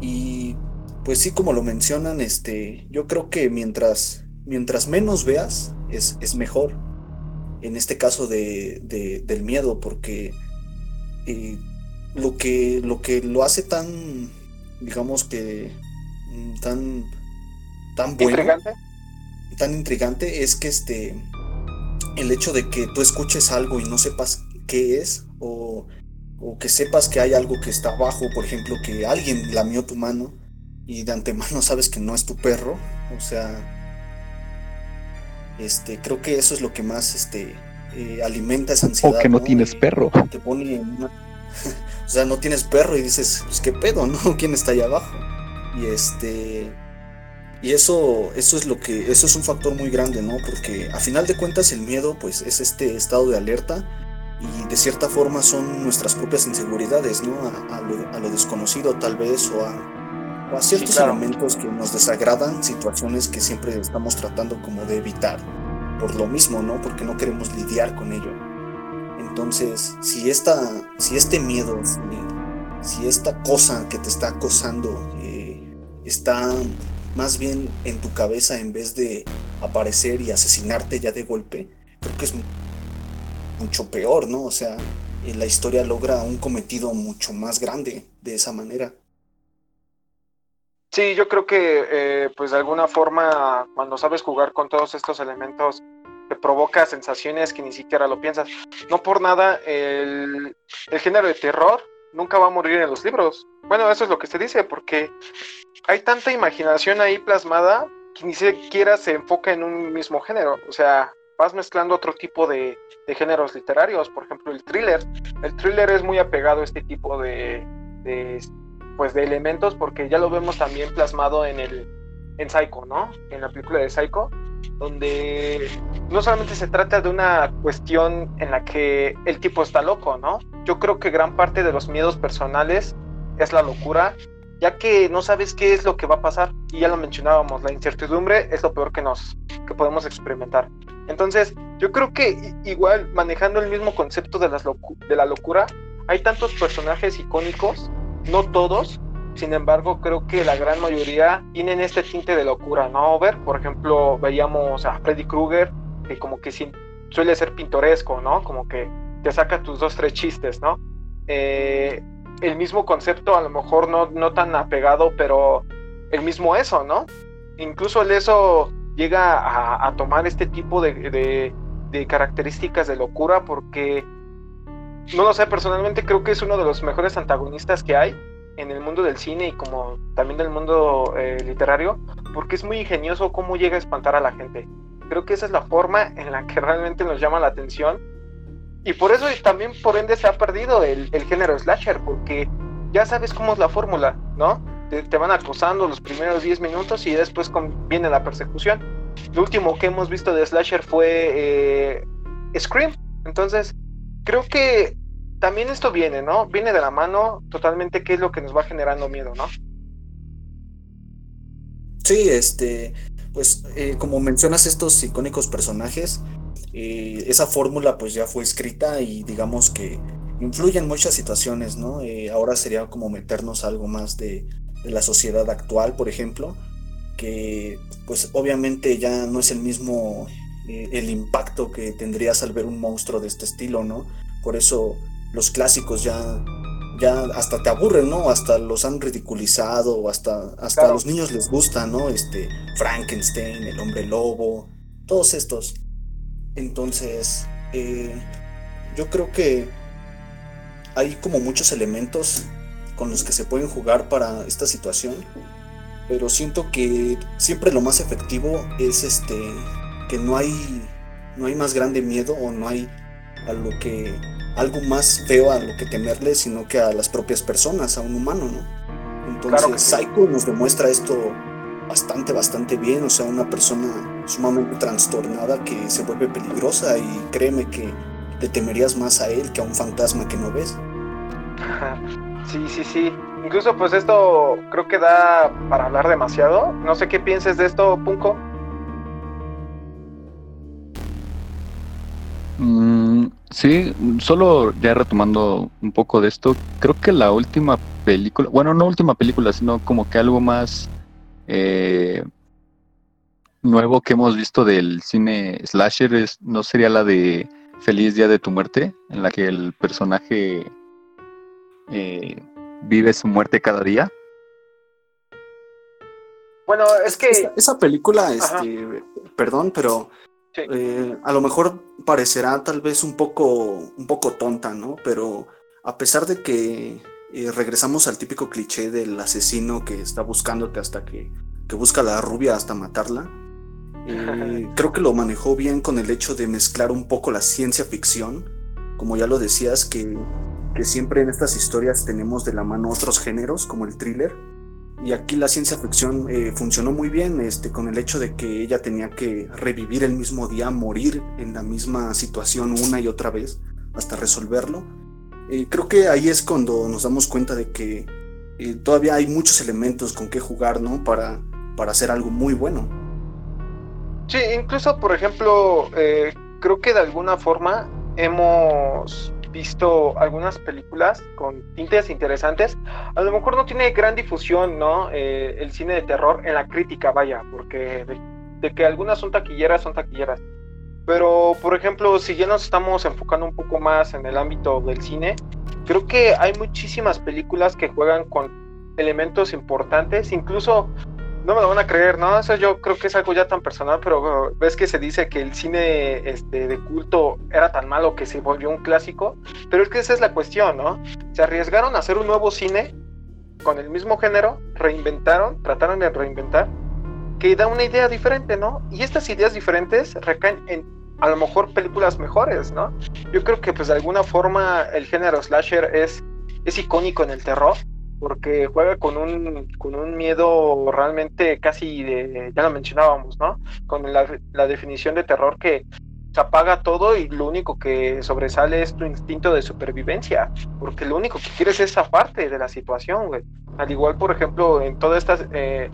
Y pues sí, como lo mencionan, este, yo creo que mientras, mientras menos veas, es, es mejor en este caso de, del miedo, porque eh, lo, que, lo que lo hace tan, digamos que, mm, tan, tan bueno, ¿Intrigante? tan intrigante es que este, el hecho de que tú escuches algo y no sepas qué es, o, o que sepas que hay algo que está abajo, por ejemplo, que alguien lamió tu mano y de antemano sabes que no es tu perro, o sea, este, creo que eso es lo que más este, eh, alimenta esa ansiedad. O que no, tienes perro. Te pone o sea, no tienes perro y dices, pues qué pedo, ¿no? ¿Quién está ahí abajo? Y este. Y eso, eso es lo que, eso es un factor muy grande, ¿no? Porque a final de cuentas el miedo, pues, es este estado de alerta y de cierta forma son nuestras propias inseguridades, ¿no? A, lo, desconocido tal vez o a, a ciertos elementos que nos desagradan, situaciones que siempre estamos tratando como de evitar por lo mismo, ¿no? Porque no queremos lidiar con ello. Entonces, si, esta, si este miedo, si, esta cosa que te está acosando eh, está más bien en tu cabeza en vez de aparecer y asesinarte ya de golpe, creo que es mucho peor, ¿no? O sea, eh, la historia logra un cometido mucho más grande de esa manera. Sí, yo creo que eh, pues de alguna forma cuando sabes jugar con todos estos elementos te provoca sensaciones que ni siquiera lo piensas. No por nada el, el género de terror nunca va a morir en los libros. Bueno, eso es lo que se dice porque hay tanta imaginación ahí plasmada que ni siquiera se enfoca en un mismo género. O sea, vas mezclando otro tipo de, de géneros literarios, por ejemplo el thriller. El thriller es muy apegado a este tipo de, de pues de elementos porque ya lo vemos también plasmado en el en Psycho, ¿no? En la película de Psycho, donde no solamente se trata de una cuestión en la que el tipo está loco, ¿no? Yo creo que gran parte de los miedos personales es la locura, ya que no sabes qué es lo que va a pasar y ya lo mencionábamos, la incertidumbre es lo peor que nos que podemos experimentar. Entonces, yo creo que igual manejando el mismo concepto de, las de la locura, hay tantos personajes icónicos no todos, sin embargo, creo que la gran mayoría tienen este tinte de locura, ¿no? Ver, por ejemplo, veíamos a Freddy Krueger, que como que suele ser pintoresco, ¿no? Como que te saca tus dos, tres chistes, ¿no? Eh, el mismo concepto, a lo mejor no, no tan apegado, pero el mismo eso, ¿no? Incluso el eso llega a, tomar este tipo de, de características de locura porque no lo sé, personalmente creo que es uno de los mejores antagonistas que hay en el mundo del cine y como también del mundo eh, literario, porque es muy ingenioso cómo llega a espantar a la gente. Creo que esa es la forma en la que realmente nos llama la atención. Y por eso también, por ende, se ha perdido el, género slasher, porque ya sabes cómo es la fórmula, ¿no? Te, van acosando los primeros 10 minutos y después viene la persecución. Lo último que hemos visto de slasher fue eh, Scream. Entonces, creo que también esto viene, ¿no? Viene de la mano totalmente qué es lo que nos va generando miedo, ¿no? Sí, este, pues eh, como mencionas estos icónicos personajes, eh, esa fórmula pues ya fue escrita y digamos que influye en muchas situaciones, ¿no? Eh, ahora sería como meternos algo más de, de, la sociedad actual, por ejemplo, que pues obviamente ya no es el mismo el impacto que tendrías al ver un monstruo de este estilo, ¿no? Por eso los clásicos ya, ya hasta te aburren, ¿no? Hasta los han ridiculizado, hasta, hasta a los niños les gusta, ¿no? Este, Frankenstein, el hombre lobo, todos estos. Entonces, eh, yo creo que hay como muchos elementos con los que se pueden jugar para esta situación, pero siento que siempre lo más efectivo es este que no hay no hay más grande miedo o no hay a lo que algo más feo a lo que temerle, sino que a las propias personas, a un humano, ¿no? Entonces, Psycho nos demuestra esto bastante, bastante bien, o sea, una persona sumamente trastornada que se vuelve peligrosa y créeme que te temerías más a él que a un fantasma que no ves. Sí, sí, sí. Incluso pues esto creo que da para hablar demasiado. No sé qué pienses de esto, Punko. Mm, sí, solo ya retomando un poco de esto, creo que la última película, bueno, no última película, sino como que algo más eh, nuevo que hemos visto del cine slasher es, no sería la de Feliz Día de tu Muerte, en la que el personaje eh, vive su muerte cada día. Bueno, es que... Esa, película, este, perdón, pero eh, a lo mejor parecerá tal vez un poco, un poco tonta, ¿no? Pero a pesar de que eh, regresamos al típico cliché del asesino que está buscándote hasta que, que busca a la rubia hasta matarla, eh, creo que lo manejó bien con el hecho de mezclar un poco la ciencia ficción, como ya lo decías, que, que siempre en estas historias tenemos de la mano otros géneros, como el thriller, y aquí la ciencia ficción eh, funcionó muy bien este, con el hecho de que ella tenía que revivir el mismo día, morir en la misma situación una y otra vez hasta resolverlo. Eh, creo que ahí es cuando nos damos cuenta de que eh, todavía hay muchos elementos con que jugar ¿no? para, para hacer algo muy bueno. Sí, incluso por ejemplo, creo que de alguna forma hemos visto algunas películas con tintes interesantes. A lo mejor no tiene gran difusión, ¿no? Eh, el cine de terror en la crítica, vaya, porque de, que algunas son taquilleras, son taquilleras. Pero, por ejemplo, si ya nos estamos enfocando un poco más en el ámbito del cine, creo que hay muchísimas películas que juegan con elementos importantes, incluso no me lo van a creer, ¿no? Eso yo creo que es algo ya tan personal, pero ves que se dice que el cine este, de culto era tan malo que se volvió un clásico, pero es que esa es la cuestión, ¿no? Se arriesgaron a hacer un nuevo cine con el mismo género, reinventaron, trataron de reinventar, que da una idea diferente, ¿no? Y estas ideas diferentes recaen en a lo mejor películas mejores, ¿no? Yo creo que pues de alguna forma el género slasher es, es icónico en el terror, porque juega con un, con un miedo realmente casi de, ya lo mencionábamos, ¿no? Con la, definición de terror que se apaga todo y lo único que sobresale es tu instinto de supervivencia, porque lo único que quieres es esa parte de la situación, güey. Al igual, por ejemplo, en todas estas... Eh,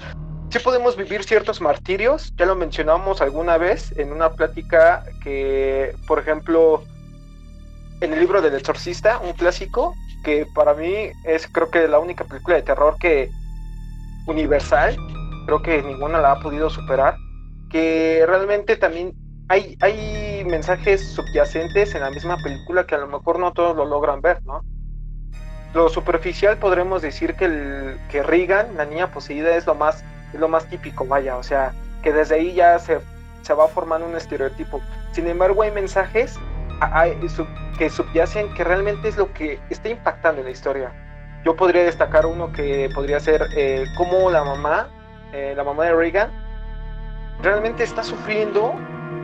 sí podemos vivir ciertos martirios, ya lo mencionamos alguna vez en una plática que, por ejemplo, en el libro del exorcista, un clásico, que para mí es creo que la única película de terror que universal, creo que ninguna la ha podido superar, que realmente también hay, hay mensajes subyacentes en la misma película que a lo mejor no todos lo logran ver, ¿no? Lo superficial podremos decir que, el, que Regan, la niña poseída, es lo más, es lo más típico, vaya, o sea, que desde ahí ya se, se va formando un estereotipo. Sin embargo, hay mensajes que subyacen que realmente es lo que está impactando en la historia. Yo podría destacar uno que podría ser eh, cómo la mamá, eh, la mamá de Reagan, realmente está sufriendo,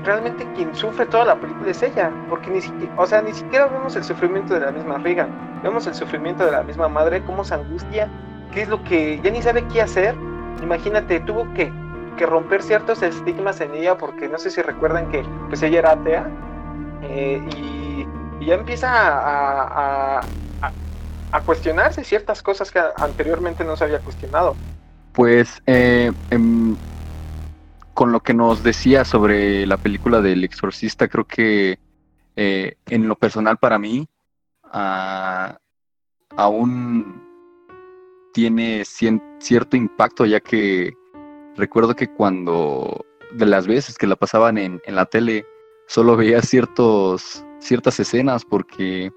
realmente quien sufre toda la película es ella, porque ni siquiera, o sea, ni siquiera vemos el sufrimiento de la misma Reagan, vemos el sufrimiento de la misma madre, cómo se angustia, qué es lo que ya ni sabe qué hacer. Imagínate, tuvo que, que romper ciertos estigmas en ella, porque no sé si recuerdan que pues ella era atea, eh, y, ya empieza a, cuestionarse ciertas cosas que anteriormente no se había cuestionado. Pues eh, em, con lo que nos decía sobre la película del exorcista, creo que eh, en lo personal para mí aún tiene cierto impacto, ya que recuerdo que cuando de las veces que la pasaban en, en la tele, solo veía ciertos, ciertas escenas porque,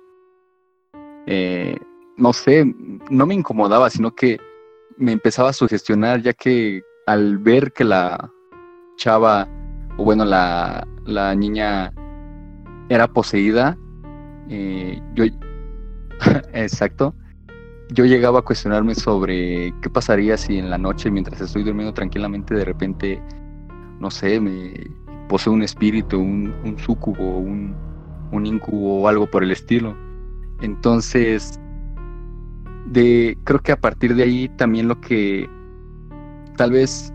eh, no sé, no me incomodaba, sino que me empezaba a sugestionar, ya que al ver que la chava, o bueno, la, la niña era poseída, eh, yo Exacto. Yo llegaba a cuestionarme sobre qué pasaría si en la noche, mientras estoy durmiendo tranquilamente, de repente, no sé, me posee un espíritu, un, un súcubo, un, un incubo o algo por el estilo. Entonces, de, creo que a partir de ahí también lo que tal vez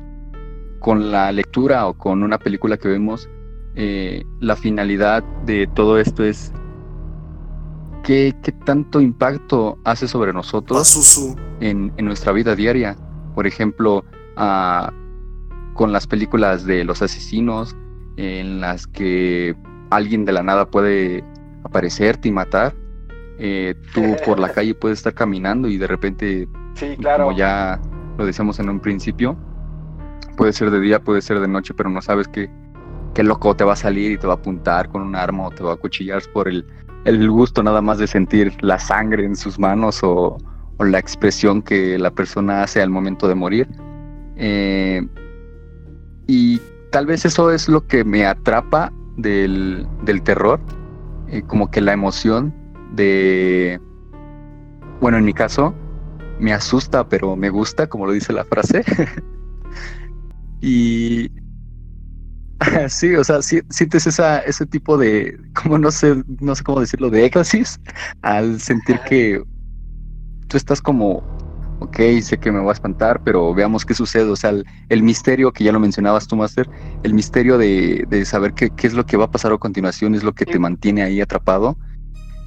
con la lectura o con una película que vemos, eh, la finalidad de todo esto es ¿qué, tanto impacto hace sobre nosotros en, nuestra vida diaria. Por ejemplo, ah, con las películas de los asesinos, en las que alguien de la nada puede aparecerte y matar. Eh, tú por la calle puedes estar caminando y de repente, como ya lo decíamos en un principio, puede ser de día, puede ser de noche, pero no sabes qué, qué loco te va a salir y te va a apuntar con un arma o te va a cuchillar por el el gusto nada más de sentir la sangre en sus manos o, la expresión que la persona hace al momento de morir. Eh, y tal vez eso es lo que me atrapa del, terror, eh, como que la emoción de, bueno, en mi caso, me asusta, pero me gusta, como lo dice la frase. y Sí, o sea, sientes esa, ese tipo de, como no sé, no sé cómo decirlo, de éxtasis, al sentir que tú estás como, ok, sé que me voy a espantar, pero veamos qué sucede. O sea, el, misterio que ya lo mencionabas tú, Master, el misterio de, saber qué, qué, es lo que va a pasar a continuación es lo que te mantiene ahí atrapado,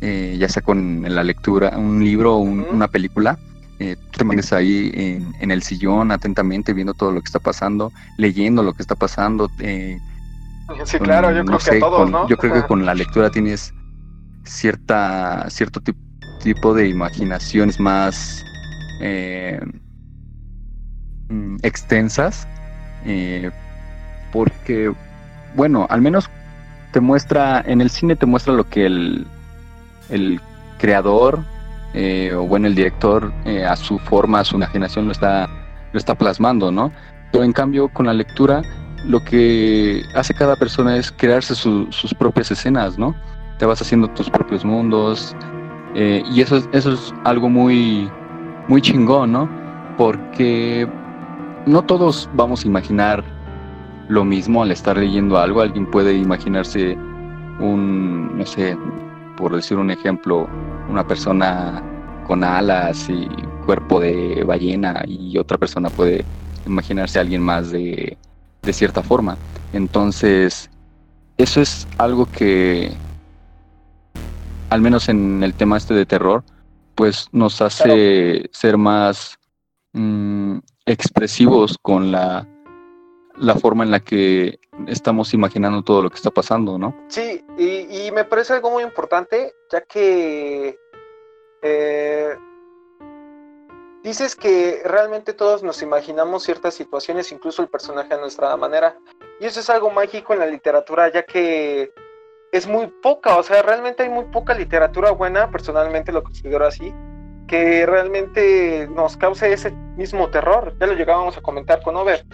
eh, ya sea con la lectura, un libro o una película. Eh, tú te mantienes ahí en, el sillón atentamente viendo todo lo que está pasando, leyendo lo que está pasando. Eh, sí, claro, yo creo que todos, ¿no? Yo creo que con la lectura tienes cierta cierto tipo de imaginaciones más eh, extensas, porque, bueno, al menos te muestra, en el cine te muestra lo que el, el creador eh, o bueno, el director eh, a su forma, a su imaginación lo está, lo está plasmando, ¿no? Pero en cambio, con la lectura, lo que hace cada persona es crearse sus propias escenas, ¿no? Te vas haciendo tus propios mundos eh, y eso es, eso es algo muy, muy chingón, ¿no? Porque no todos vamos a imaginar lo mismo al estar leyendo algo. Alguien puede imaginarse un, no sé, por decir un ejemplo, una persona con alas y cuerpo de ballena y otra persona puede imaginarse a alguien más de, cierta forma. Entonces, eso es algo que, al menos en el tema este de terror, pues nos hace ser más mm, expresivos con la, la forma en la que estamos imaginando todo lo que está pasando, ¿no? Sí, y, me parece algo muy importante, ya que eh, dices que realmente todos nos imaginamos ciertas situaciones, incluso el personaje a nuestra manera, y eso es algo mágico en la literatura, ya que es muy poca, o sea, realmente hay muy poca literatura buena, personalmente lo considero así, que realmente nos cause ese mismo terror. Ya lo llegábamos a comentar con Over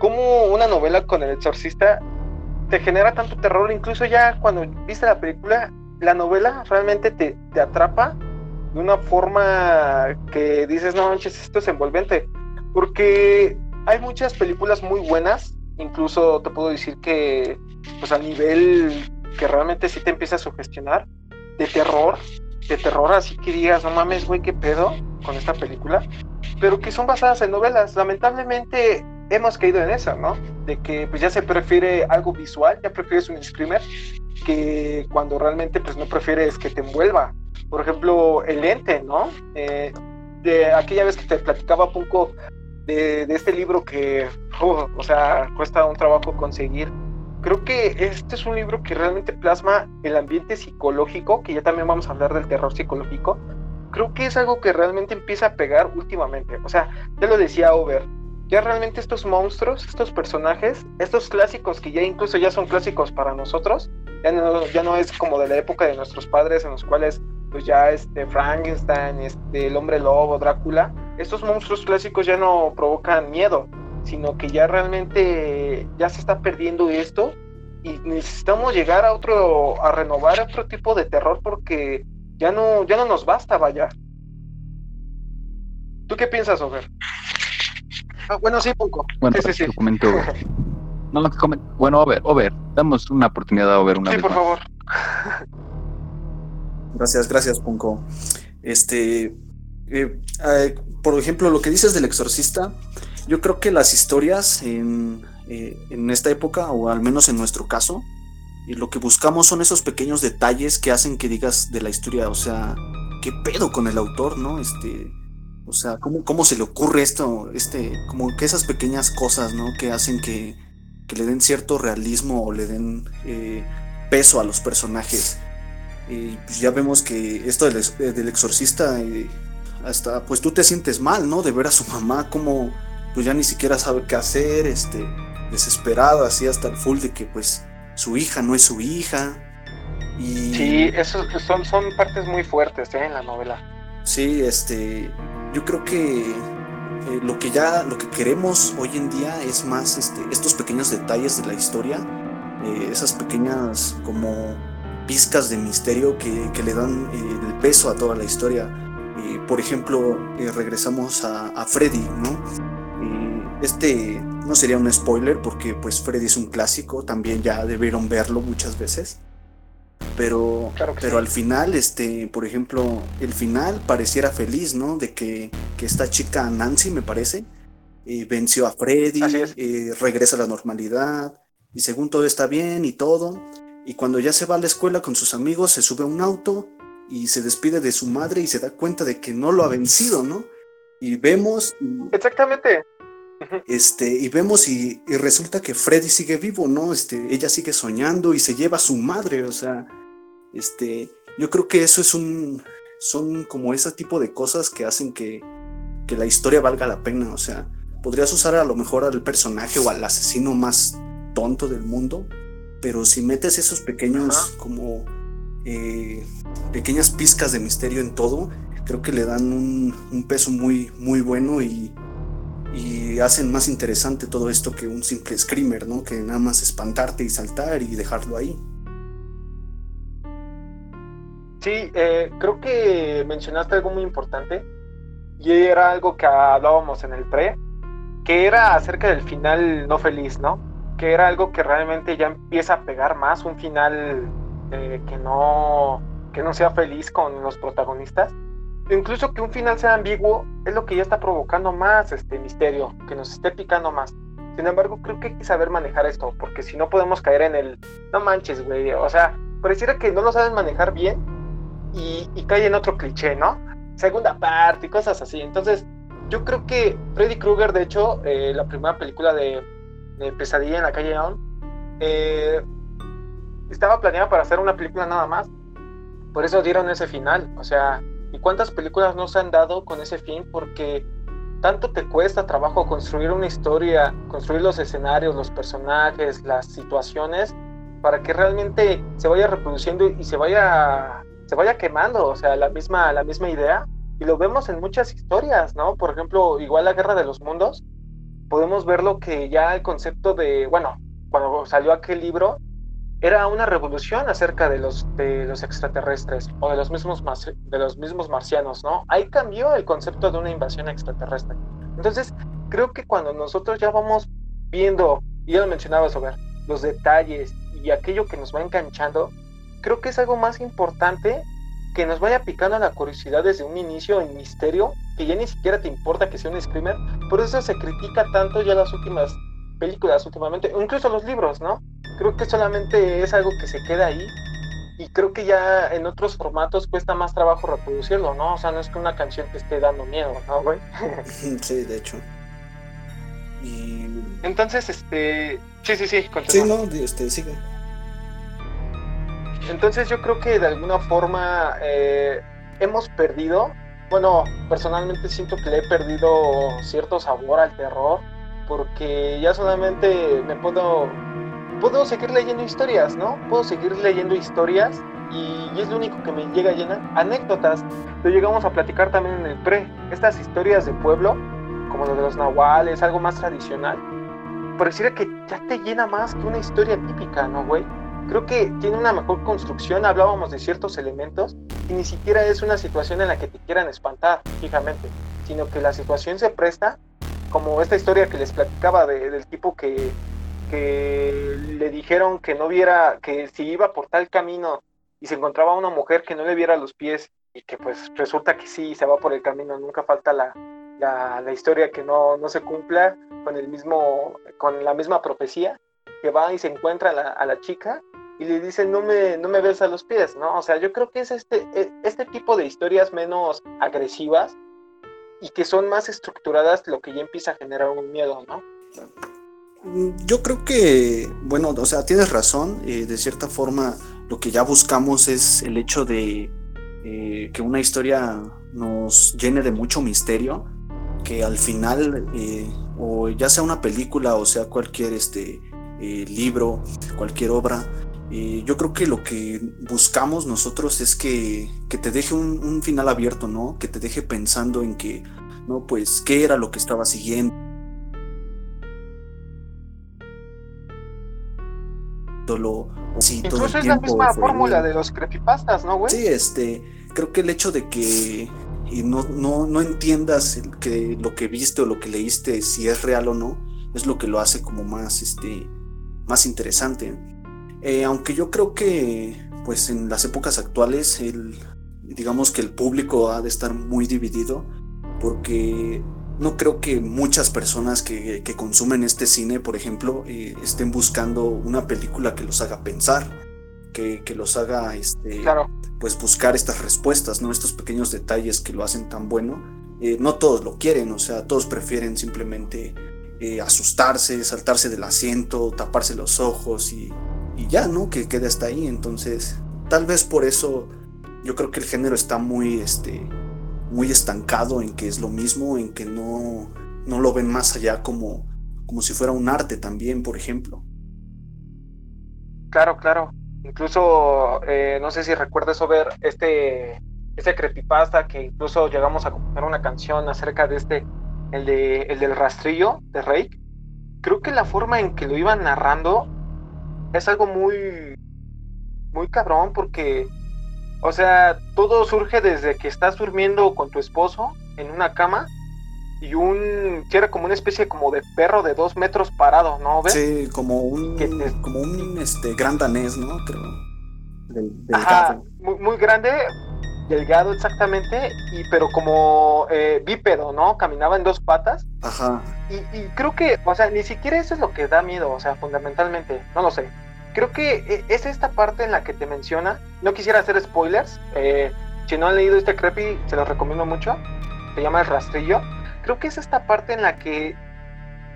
cómo una novela con el exorcista te genera tanto terror, incluso ya cuando viste la película, la novela realmente te, atrapa de una forma que dices, no manches, esto es envolvente, porque hay muchas películas muy buenas, incluso te puedo decir que, pues a nivel que realmente sí te empieza a sugestionar, de terror, de terror, así que digas, no mames, güey, qué pedo con esta película, pero que son basadas en novelas. Lamentablemente, hemos caído en eso, ¿no? De que pues ya se prefiere algo visual, ya prefieres un screamer que cuando realmente pues no prefieres que te envuelva. Por ejemplo, el lente, ¿no? Eh, de aquella vez que te platicaba un poco de, este libro que, o sea, cuesta un trabajo conseguir. Creo que este es un libro que realmente plasma el ambiente psicológico, que ya también vamos a hablar del terror psicológico. Creo que es algo que realmente empieza a pegar últimamente. O sea, ya lo decía Over, ya realmente estos monstruos, estos personajes, estos clásicos que ya incluso ya son clásicos para nosotros, ya no, ya no es como de la época de nuestros padres en los cuales pues ya este Frankenstein, este el hombre lobo, Drácula, estos monstruos clásicos ya no provocan miedo, sino que ya realmente ya se está perdiendo esto y necesitamos llegar a otro, a renovar otro tipo de terror porque ya no, ya no nos basta, vaya. ¿Tú qué piensas, Over? Ah, bueno, sí, poco. Bueno, sí, sí, sí. Comento. No, bueno, Over, Over, damos una oportunidad a Over una sí, vez por más. favor. Gracias, gracias, Punko. Este, eh, eh, por ejemplo, lo que dices del exorcista, yo creo que las historias en, eh, en esta época, o al menos en nuestro caso, y lo que buscamos son esos pequeños detalles que hacen que digas de la historia, o sea, qué pedo con el autor, ¿no? Este, o sea, ¿cómo, cómo se le ocurre esto? Este, como que esas pequeñas cosas, ¿no? Que hacen que, que le den cierto realismo o le den eh, peso a los personajes. Y pues ya vemos que esto del, ex- del exorcista, eh, hasta pues tú te sientes mal, ¿no? De ver a su mamá como pues ya ni siquiera sabe qué hacer, este, desesperada, así hasta el full de que pues su hija no es su hija. Y Sí, esos son, son partes muy fuertes ¿eh? en la novela. Sí, este, yo creo que eh, lo que ya, lo que queremos hoy en día es más, este, estos pequeños detalles de la historia, eh, esas pequeñas como pizcas de misterio que, que le dan eh, el peso a toda la historia. Eh, por ejemplo, eh, regresamos a, a Freddy, ¿no? Este no sería un spoiler porque pues Freddy es un clásico, también ya debieron verlo muchas veces. Pero, Claro pero sí. al final, este, por ejemplo, el final pareciera feliz, ¿no? De que, que esta chica Nancy, me parece, eh, venció a Freddy, eh, regresa a la normalidad, y según todo está bien y todo. Y cuando ya se va a la escuela con sus amigos, se sube a un auto y se despide de su madre y se da cuenta de que no lo ha vencido, ¿no? Y vemos, Exactamente. Este, y vemos y, y resulta que Freddy sigue vivo, ¿no? Este, ella sigue soñando y se lleva a su madre, o sea, este, yo creo que eso es un, son como ese tipo de cosas que hacen que, que la historia valga la pena, o sea, podrías usar a lo mejor al personaje o al asesino más tonto del mundo, pero si metes esos pequeños Ajá. como eh, pequeñas pizcas de misterio en todo, creo que le dan un, un peso muy, muy bueno y, y hacen más interesante todo esto que un simple screamer, ¿no? Que nada más espantarte y saltar y dejarlo ahí. Sí, eh, creo que mencionaste algo muy importante y era algo que hablábamos en el pre, que era acerca del final no feliz, ¿no? Que era algo que realmente ya empieza a pegar más, un final eh, que no que no sea feliz con los protagonistas. Incluso que un final sea ambiguo es lo que ya está provocando más este misterio, que nos esté picando más. Sin embargo, creo que hay que saber manejar esto, porque si no podemos caer en el no manches, güey. O sea, pareciera que no lo saben manejar bien y, y cae en otro cliché, ¿no? Segunda parte y cosas así. Entonces, yo creo que Freddy Krueger, de hecho, eh, la primera película de, Pesadilla en la calle Elm, eh, estaba planeada para hacer una película nada más. Por eso dieron ese final. O sea, ¿y cuántas películas no se han dado con ese fin? Porque tanto te cuesta trabajo construir una historia, construir los escenarios, los personajes, las situaciones, para que realmente se vaya reproduciendo y se vaya se vaya quemando, o sea, la misma la misma idea y lo vemos en muchas historias, ¿no? Por ejemplo, igual la Guerra de los Mundos, podemos verlo que ya el concepto de, bueno, cuando salió aquel libro era una revolución acerca de los de los extraterrestres o de los mismos de los mismos marcianos, ¿no? Ahí cambió el concepto de una invasión extraterrestre. Entonces, creo que cuando nosotros ya vamos viendo, y ya lo mencionaba sobre los detalles y aquello que nos va enganchando, creo que es algo más importante que nos vaya picando la curiosidad desde un inicio en misterio, que ya ni siquiera te importa que sea un screamer, por eso se critica tanto ya las últimas películas últimamente, incluso los libros, ¿no? Creo que solamente es algo que se queda ahí y creo que ya en otros formatos cuesta más trabajo reproducirlo, ¿no? O sea, no es que una canción te esté dando miedo, ¿no, güey? Sí, de hecho. Y... Entonces, este... Sí, sí, sí, Sí, continúa. no, este, sigue. Entonces yo creo que de alguna forma eh, hemos perdido, bueno, personalmente siento que le he perdido cierto sabor al terror, porque ya solamente me puedo, puedo seguir leyendo historias, ¿no? Puedo seguir leyendo historias y, y es lo único que me llega a llenar. Anécdotas, lo llegamos a platicar también en el pre, estas historias de pueblo, como lo de los nahuales, algo más tradicional, pareciera que ya te llena más que una historia típica, ¿no, güey? creo que tiene una mejor construcción, hablábamos de ciertos elementos y ni siquiera es una situación en la que te quieran espantar fijamente, sino que la situación se presta, como esta historia que les platicaba del tipo que, que le dijeron que no viera, que si iba por tal camino y se encontraba una mujer que no le viera los pies y que pues resulta que sí, se va por el camino, nunca falta la, la, historia que no, no, se cumpla con el mismo, con la misma profecía, que va y se encuentra a la, chica y le dice no me, no me ves a los pies, ¿no? O sea, yo creo que es este, e, este tipo de historias menos agresivas y que son más estructuradas lo que ya empieza a generar un miedo, ¿no? Yo creo que, bueno, o sea, tienes razón, eh, de cierta forma lo que ya buscamos es el hecho de eh, que una historia nos llene de mucho misterio, que al final, eh, o ya sea una película o sea cualquier este, eh, libro, cualquier obra, yo creo que lo que buscamos nosotros es que, que te deje un, final abierto, ¿no? Que te deje pensando en que, ¿no? Pues, ¿qué era lo que estaba siguiendo? Incluso es la misma fórmula de los creepypastas, ¿no, güey? Sí, este, creo que el hecho de que no, no, no entiendas que lo que viste o lo que leíste, si es real o no, es lo que lo hace como más, este, más interesante. Eh, aunque yo creo que, pues en las épocas actuales, el, digamos que el público ha de estar muy dividido, porque no creo que muchas personas que, consumen este cine, por ejemplo, eh, estén buscando una película que los haga pensar, que, los haga este, pues buscar estas respuestas, ¿no? Estos pequeños detalles que lo hacen tan bueno. Eh, no todos lo quieren, o sea, todos prefieren simplemente eh, asustarse, saltarse del asiento, taparse los ojos y, y ya, ¿no? Que quede hasta ahí. Entonces, tal vez por eso yo creo que el género está muy, este, muy estancado en que es lo mismo, en que no, no lo ven más allá como, como si fuera un arte también, por ejemplo. Claro, claro. Incluso, eh, no sé si recuerdas ver este, este creepypasta que incluso llegamos a componer una canción acerca de este, el, de, el del rastrillo de Rake. Creo que la forma en que lo iban narrando es algo muy, muy cabrón porque o sea, todo surge desde que estás durmiendo con tu esposo en una cama y un que era como una especie como de perro de dos metros parado, ¿no? ¿Ves? Sí, como un como un este gran danés, ¿no? Creo. delgado. muy, muy, grande, delgado exactamente, y pero como eh, bípedo, ¿no? Caminaba en dos patas. Ajá. Y, y creo que, o sea, ni siquiera eso es lo que da miedo, o sea, fundamentalmente, no lo sé creo que eh, es esta parte en la que te menciona. No quisiera hacer spoilers. Eh, si no han leído este creepy, se los recomiendo mucho. Se llama El Rastrillo. Creo que es esta parte en la que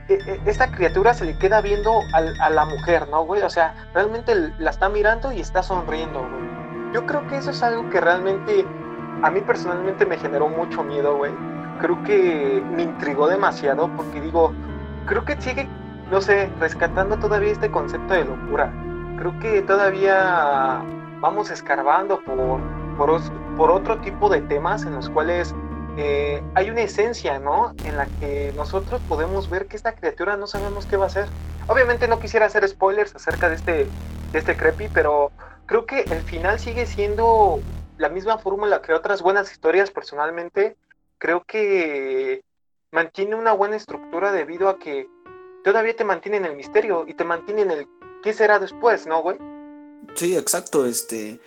eh, esta criatura se le queda viendo a, la mujer, ¿no, güey? O sea, realmente la está mirando y está sonriendo, güey. Yo creo que eso es algo que realmente a mí personalmente me generó mucho miedo, güey. Creo que me intrigó demasiado porque digo, creo que sigue no sé, rescatando todavía este concepto de locura. Creo que todavía vamos escarbando por, por, otro tipo de temas en los cuales eh, hay una esencia, ¿no? En la que nosotros podemos ver que esta criatura no sabemos qué va a hacer. Obviamente no quisiera hacer spoilers acerca de este, de este creepy, pero creo que el final sigue siendo la misma fórmula que otras buenas historias personalmente. Creo que mantiene una buena estructura debido a que todavía te mantiene en el misterio y te mantiene en el qué será después, ¿no, güey? Sí, exacto, este...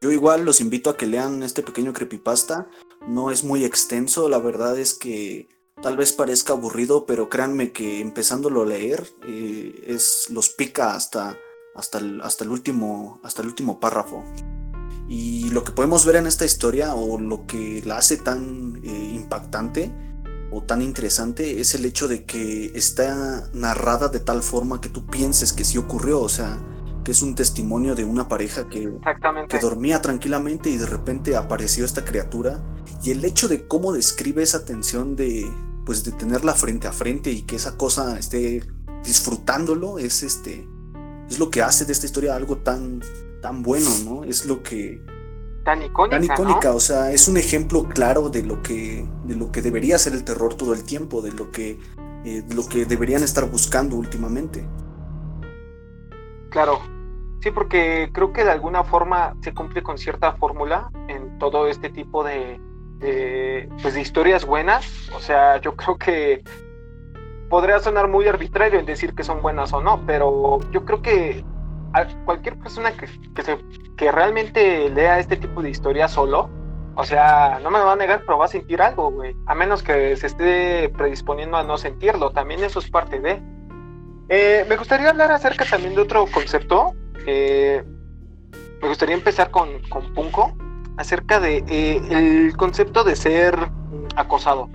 Yo igual los invito a que lean este pequeño creepypasta. No es muy extenso, la verdad es que tal vez parezca aburrido, pero créanme que empezándolo a leer eh, es los pica hasta, hasta, el, hasta, el último, hasta el último párrafo. Y lo que podemos ver en esta historia o lo que la hace tan eh, impactante o tan interesante es el hecho de que está narrada de tal forma que tú pienses que sí ocurrió, o sea, que es un testimonio de una pareja que, que dormía tranquilamente y de repente apareció esta criatura y el hecho de cómo describe esa tensión de pues de tenerla frente a frente y que esa cosa esté disfrutándolo es este es lo que hace de esta historia algo tan tan bueno, ¿no? Es lo que tan icónica. Tan icónica, o sea, es un ejemplo claro de lo que, de lo que debería ser el terror todo el tiempo, de lo que, eh, lo que deberían estar buscando últimamente. Claro, Sí, porque creo que de alguna forma se cumple con cierta fórmula en todo este tipo de, pues de historias buenas. O sea, yo creo que podría sonar muy arbitrario en decir que son buenas o no, pero yo creo que cualquier persona que, que, se, que realmente lea este tipo de historias solo, o sea, no me lo va a negar, pero va a sentir algo, güey. A menos que se esté predisponiendo a no sentirlo. También eso es parte de. Eh, me gustaría hablar acerca también de otro concepto eh, me gustaría empezar con, con Punko acerca de eh, el concepto de ser acosado.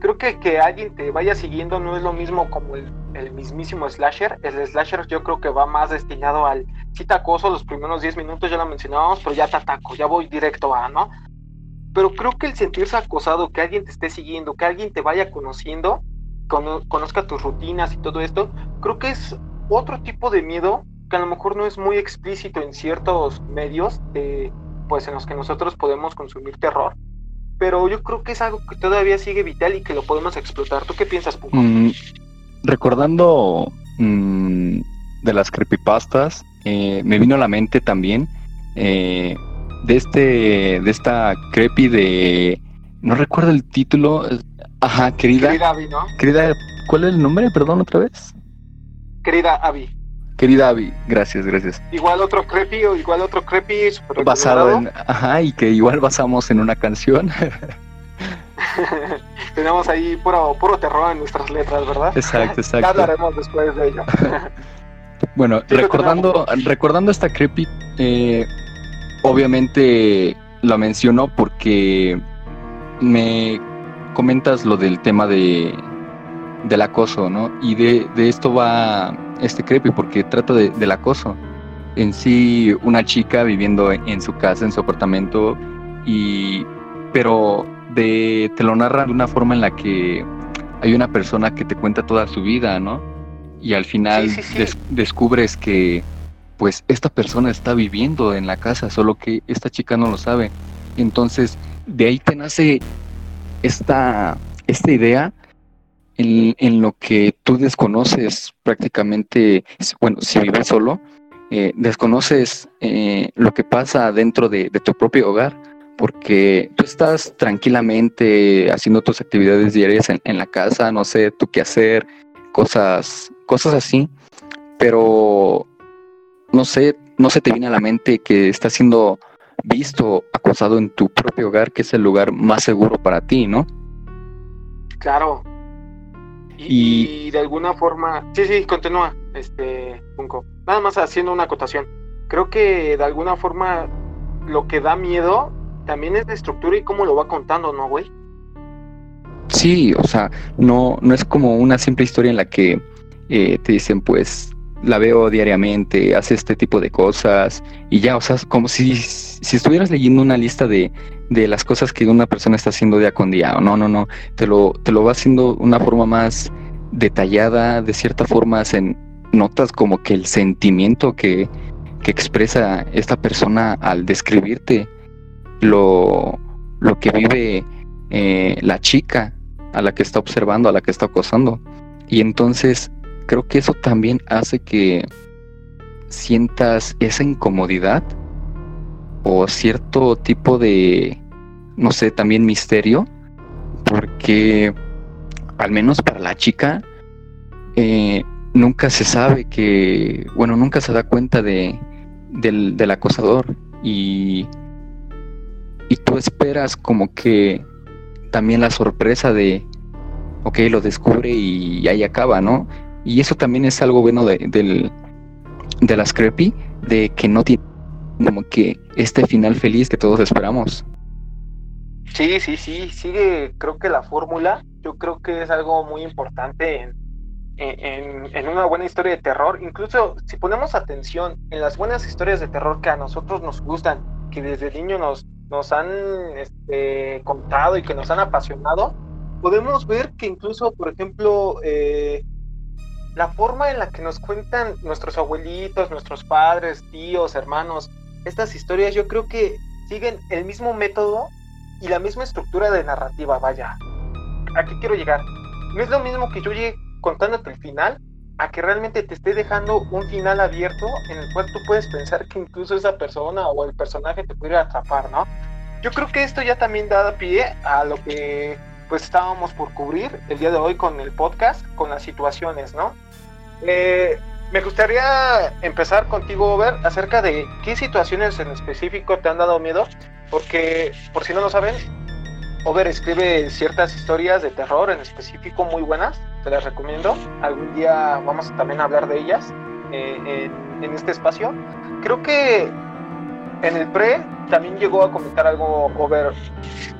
Creo que que alguien te vaya siguiendo no es lo mismo como el, el mismísimo slasher. El slasher yo creo que va más destinado al si te los primeros 10 minutos, ya lo mencionábamos, pero ya te ataco, ya voy directo a, ¿no? Pero creo que el sentirse acosado, que alguien te esté siguiendo, que alguien te vaya conociendo, conozca tus rutinas y todo esto, creo que es otro tipo de miedo que a lo mejor no es muy explícito en ciertos medios de, pues en los que nosotros podemos consumir terror, pero yo creo que es algo que todavía sigue vital y que lo podemos explotar. ¿Tú qué piensas, Puco? Mm, recordando mm, de las creepypastas, eh, me vino a la mente también eh, de este, de esta creepy de, no recuerdo el título, ajá, querida, querida Abby, ¿no? Querida, ¿cuál es el nombre? Perdón otra vez. Querida Abby. Querida Abby, gracias, gracias. Igual otro creepy o igual otro creepy basado en, ajá, y que igual basamos en una canción. Tenemos ahí puro, puro terror en nuestras letras, ¿verdad? Exacto, exacto. Ya hablaremos después de ello. bueno, recordando, recordando esta creepy, eh, obviamente la menciono porque me comentas lo del tema de del acoso, ¿no? Y de, de esto va este creepy porque trata de, del acoso. En sí, una chica viviendo en su casa, en su apartamento, y pero de, te lo narran de una forma en la que hay una persona que te cuenta toda su vida, ¿no? Y al final descubres que pues esta persona está viviendo en la casa, solo que esta chica no lo sabe. Entonces, de ahí te nace esta, esta idea en, lo que tú desconoces prácticamente, bueno, si vives solo, eh, desconoces eh, lo que pasa dentro de, tu propio hogar, porque tú estás tranquilamente haciendo tus actividades diarias en, la casa, no sé, tú qué hacer, cosas, cosas así, pero no sé, no se te viene a la mente que estás siendo visto, acosado en tu propio hogar, que es el lugar más seguro para ti, ¿no? Claro, y, de alguna forma, sí, sí, continúa, este, Punko. Nada más haciendo una acotación. Creo que de alguna forma lo que da miedo también es la estructura y cómo lo va contando, ¿no, güey? Sí, o sea, no, no es como una simple historia en la que eh, te dicen, pues, la veo diariamente, hace este tipo de cosas y ya, o sea, como si, si estuvieras leyendo una lista de, de las cosas que una persona está haciendo día con día. No, no, no. Te lo, te lo va haciendo de una forma más detallada, de cierta forma se notas como que el sentimiento que, que expresa esta persona al describirte lo, lo que vive eh, la chica a la que está observando, a la que está acosando. Y entonces creo que eso también hace que sientas esa incomodidad o cierto tipo de, no sé, también misterio, porque al menos para la chica, eh, nunca se sabe que, bueno, nunca se da cuenta de, del, del acosador y, y tú esperas como que también la sorpresa de, ok, lo descubre y ahí acaba, ¿no? Y eso también es algo bueno de, del, de las creepy, de que no tiene como que este final feliz que todos esperamos. Sí, sí, sí, sigue, creo que la fórmula, yo creo que es algo muy importante en, en, en, una buena historia de terror. Incluso si ponemos atención en las buenas historias de terror que a nosotros nos gustan, que desde niño nos, nos han este, contado y que nos han apasionado, podemos ver que incluso, por ejemplo, eh, la forma en la que nos cuentan nuestros abuelitos, nuestros padres, tíos, hermanos, estas historias yo creo que siguen el mismo método y la misma estructura de narrativa, vaya. ¿A qué quiero llegar? No es lo mismo que yo llegue contándote el final a que realmente te esté dejando un final abierto en el cual tú puedes pensar que incluso esa persona o el personaje te pudiera atrapar, ¿no? Yo creo que esto ya también da pie a lo que pues estábamos por cubrir el día de hoy con el podcast, con las situaciones, ¿no? Eh, me gustaría empezar contigo, Over, acerca de qué situaciones en específico te han dado miedo, porque por si no lo saben, Over escribe ciertas historias de terror en específico muy buenas, te las recomiendo. Algún día vamos también a hablar de ellas eh, en, en, este espacio. Creo que en el pre también llegó a comentar algo Over,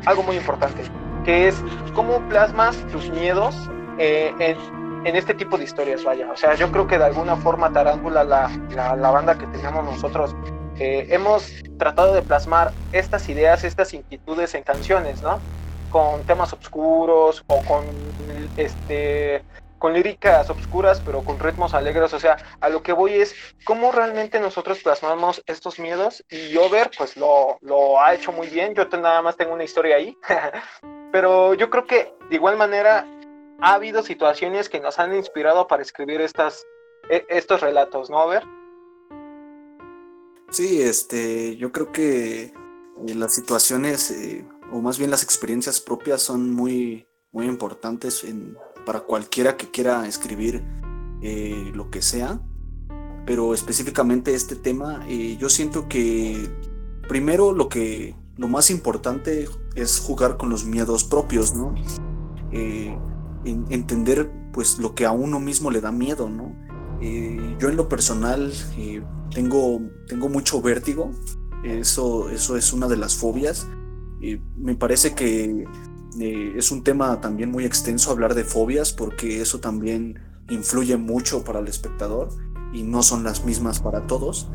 algo muy importante, que es cómo plasmas tus miedos eh, en, en, este tipo de historias, vaya. O sea, yo creo que de alguna forma Tarántula, la, la, la banda que teníamos nosotros, eh, hemos tratado de plasmar estas ideas, estas inquietudes en canciones, ¿no? Con temas oscuros o con este con líricas oscuras, pero con ritmos alegres. O sea, a lo que voy es cómo realmente nosotros plasmamos estos miedos. Y Over, pues lo, lo ha hecho muy bien. Yo nada más tengo una historia ahí. pero yo creo que de igual manera ha habido situaciones que nos han inspirado para escribir estas, e, estos relatos, ¿no, Over? Sí, este, yo creo que eh, las situaciones, eh, o más bien las experiencias propias, son muy, muy importantes para cualquiera que quiera escribir eh, lo que sea. Pero específicamente este tema, yo siento que primero lo que lo más importante es jugar con los miedos propios, ¿no? En, entender pues lo que a uno mismo le da miedo, ¿no? Yo en lo personal tengo, tengo mucho vértigo, eso, eso es una de las fobias. me parece que eh, es un tema también muy extenso hablar de fobias porque eso también influye mucho para el espectador y no son las mismas para todos.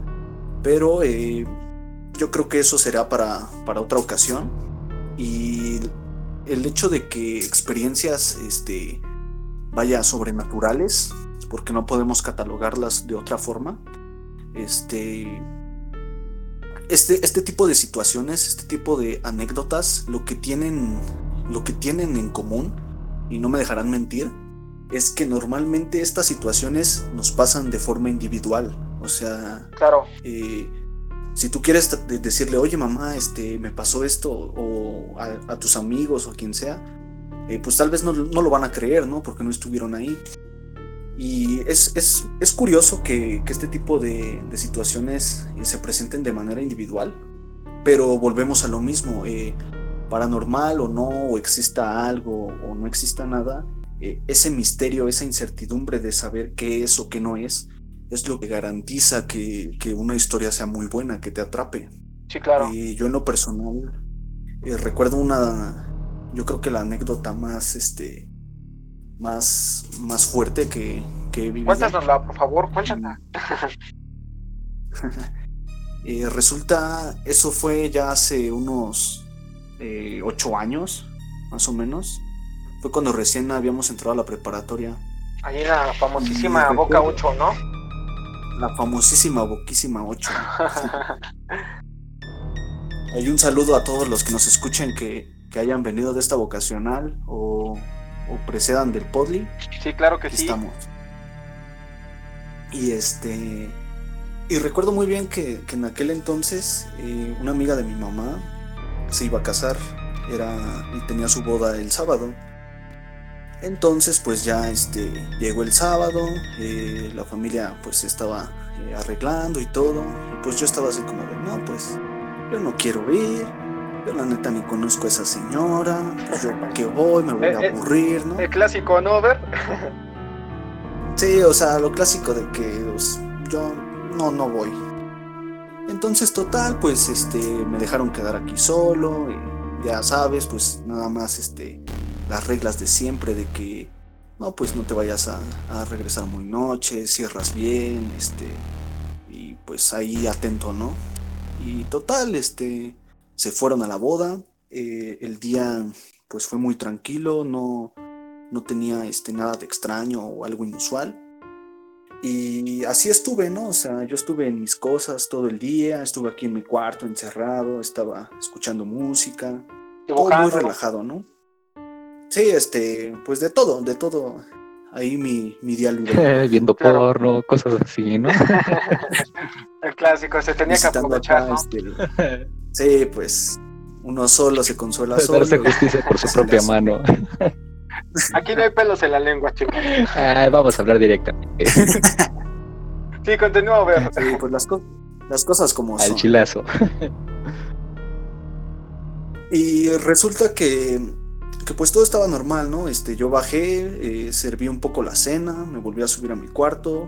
Pero eh, yo creo que eso será para, para otra ocasión. Y el hecho de que experiencias este, vaya sobrenaturales, porque no podemos catalogarlas de otra forma, este, este, este tipo de situaciones, este tipo de anécdotas, lo que tienen lo que tienen en común, y no me dejarán mentir, es que normalmente estas situaciones nos pasan de forma individual. O sea, claro. Eh, si tú quieres decirle, oye mamá, este, me pasó esto, o a, tus amigos o a quien sea, eh, pues tal vez no, no, lo van a creer, ¿no? Porque no estuvieron ahí. Y es, es, es curioso que, que, este tipo de, de, situaciones se presenten de manera individual, pero volvemos a lo mismo. Eh, paranormal o no, o exista algo o no exista nada, eh, ese misterio, esa incertidumbre de saber qué es o qué no es, es lo que garantiza que, que una historia sea muy buena, que te atrape. Sí, claro. Y yo en lo personal eh, recuerdo una, yo creo que la anécdota más, este, más, más fuerte que, que he vivido. Cuéntanosla, por favor, cuéntanosla. eh, resulta, eso fue ya hace unos eh, ocho años, más o menos. Fue cuando recién habíamos entrado a la preparatoria. Ahí la famosísima Boca 8, ¿no? La famosísima Boquísima 8. Hay un saludo a todos los que nos escuchen que, que hayan venido de esta vocacional o, o, precedan del Podly. Sí, claro que Aquí sí. Estamos. Y este. Y recuerdo muy bien que, que en aquel entonces eh, una amiga de mi mamá se iba a casar era, y tenía su boda el sábado. Entonces pues ya este, llegó el sábado, eh, la familia pues estaba eh, arreglando y todo, y pues yo estaba así como de, no, pues yo no quiero ir, yo la neta ni conozco a esa señora, pues yo para qué voy, me voy a aburrir, ¿no? El clásico, ¿no, Ver? sí, o sea, lo clásico de que pues, yo no, no voy. Entonces, total, pues este, me dejaron quedar aquí solo. Y ya sabes, pues nada más este, las reglas de siempre de que no, pues no te vayas a, a regresar muy noche, cierras bien, este, y pues ahí atento, ¿no? Y total, este, se fueron a la boda. Eh, el día, pues fue muy tranquilo, no, no tenía este, nada de extraño o algo inusual. Y así estuve, ¿no? O sea, yo estuve en mis cosas todo el día, estuve aquí en mi cuarto encerrado, estaba escuchando música, todo muy relajado, ¿no? Sí, este, pues de todo, de todo ahí mi, mi diálogo. Viendo porno, cosas así, ¿no? El clásico, se tenía que aprovechar, este, sí, pues uno solo se consuela solo. Darse justicia por su propia mano. Aquí no hay pelos en la lengua, chicos. vamos a hablar directamente. sí, continúa a ver. Sí, pues las, las cosas como Al chilazo. Y resulta que, que, pues todo estaba normal, ¿no? Este, yo bajé, eh, serví un poco la cena, me volví a subir a mi cuarto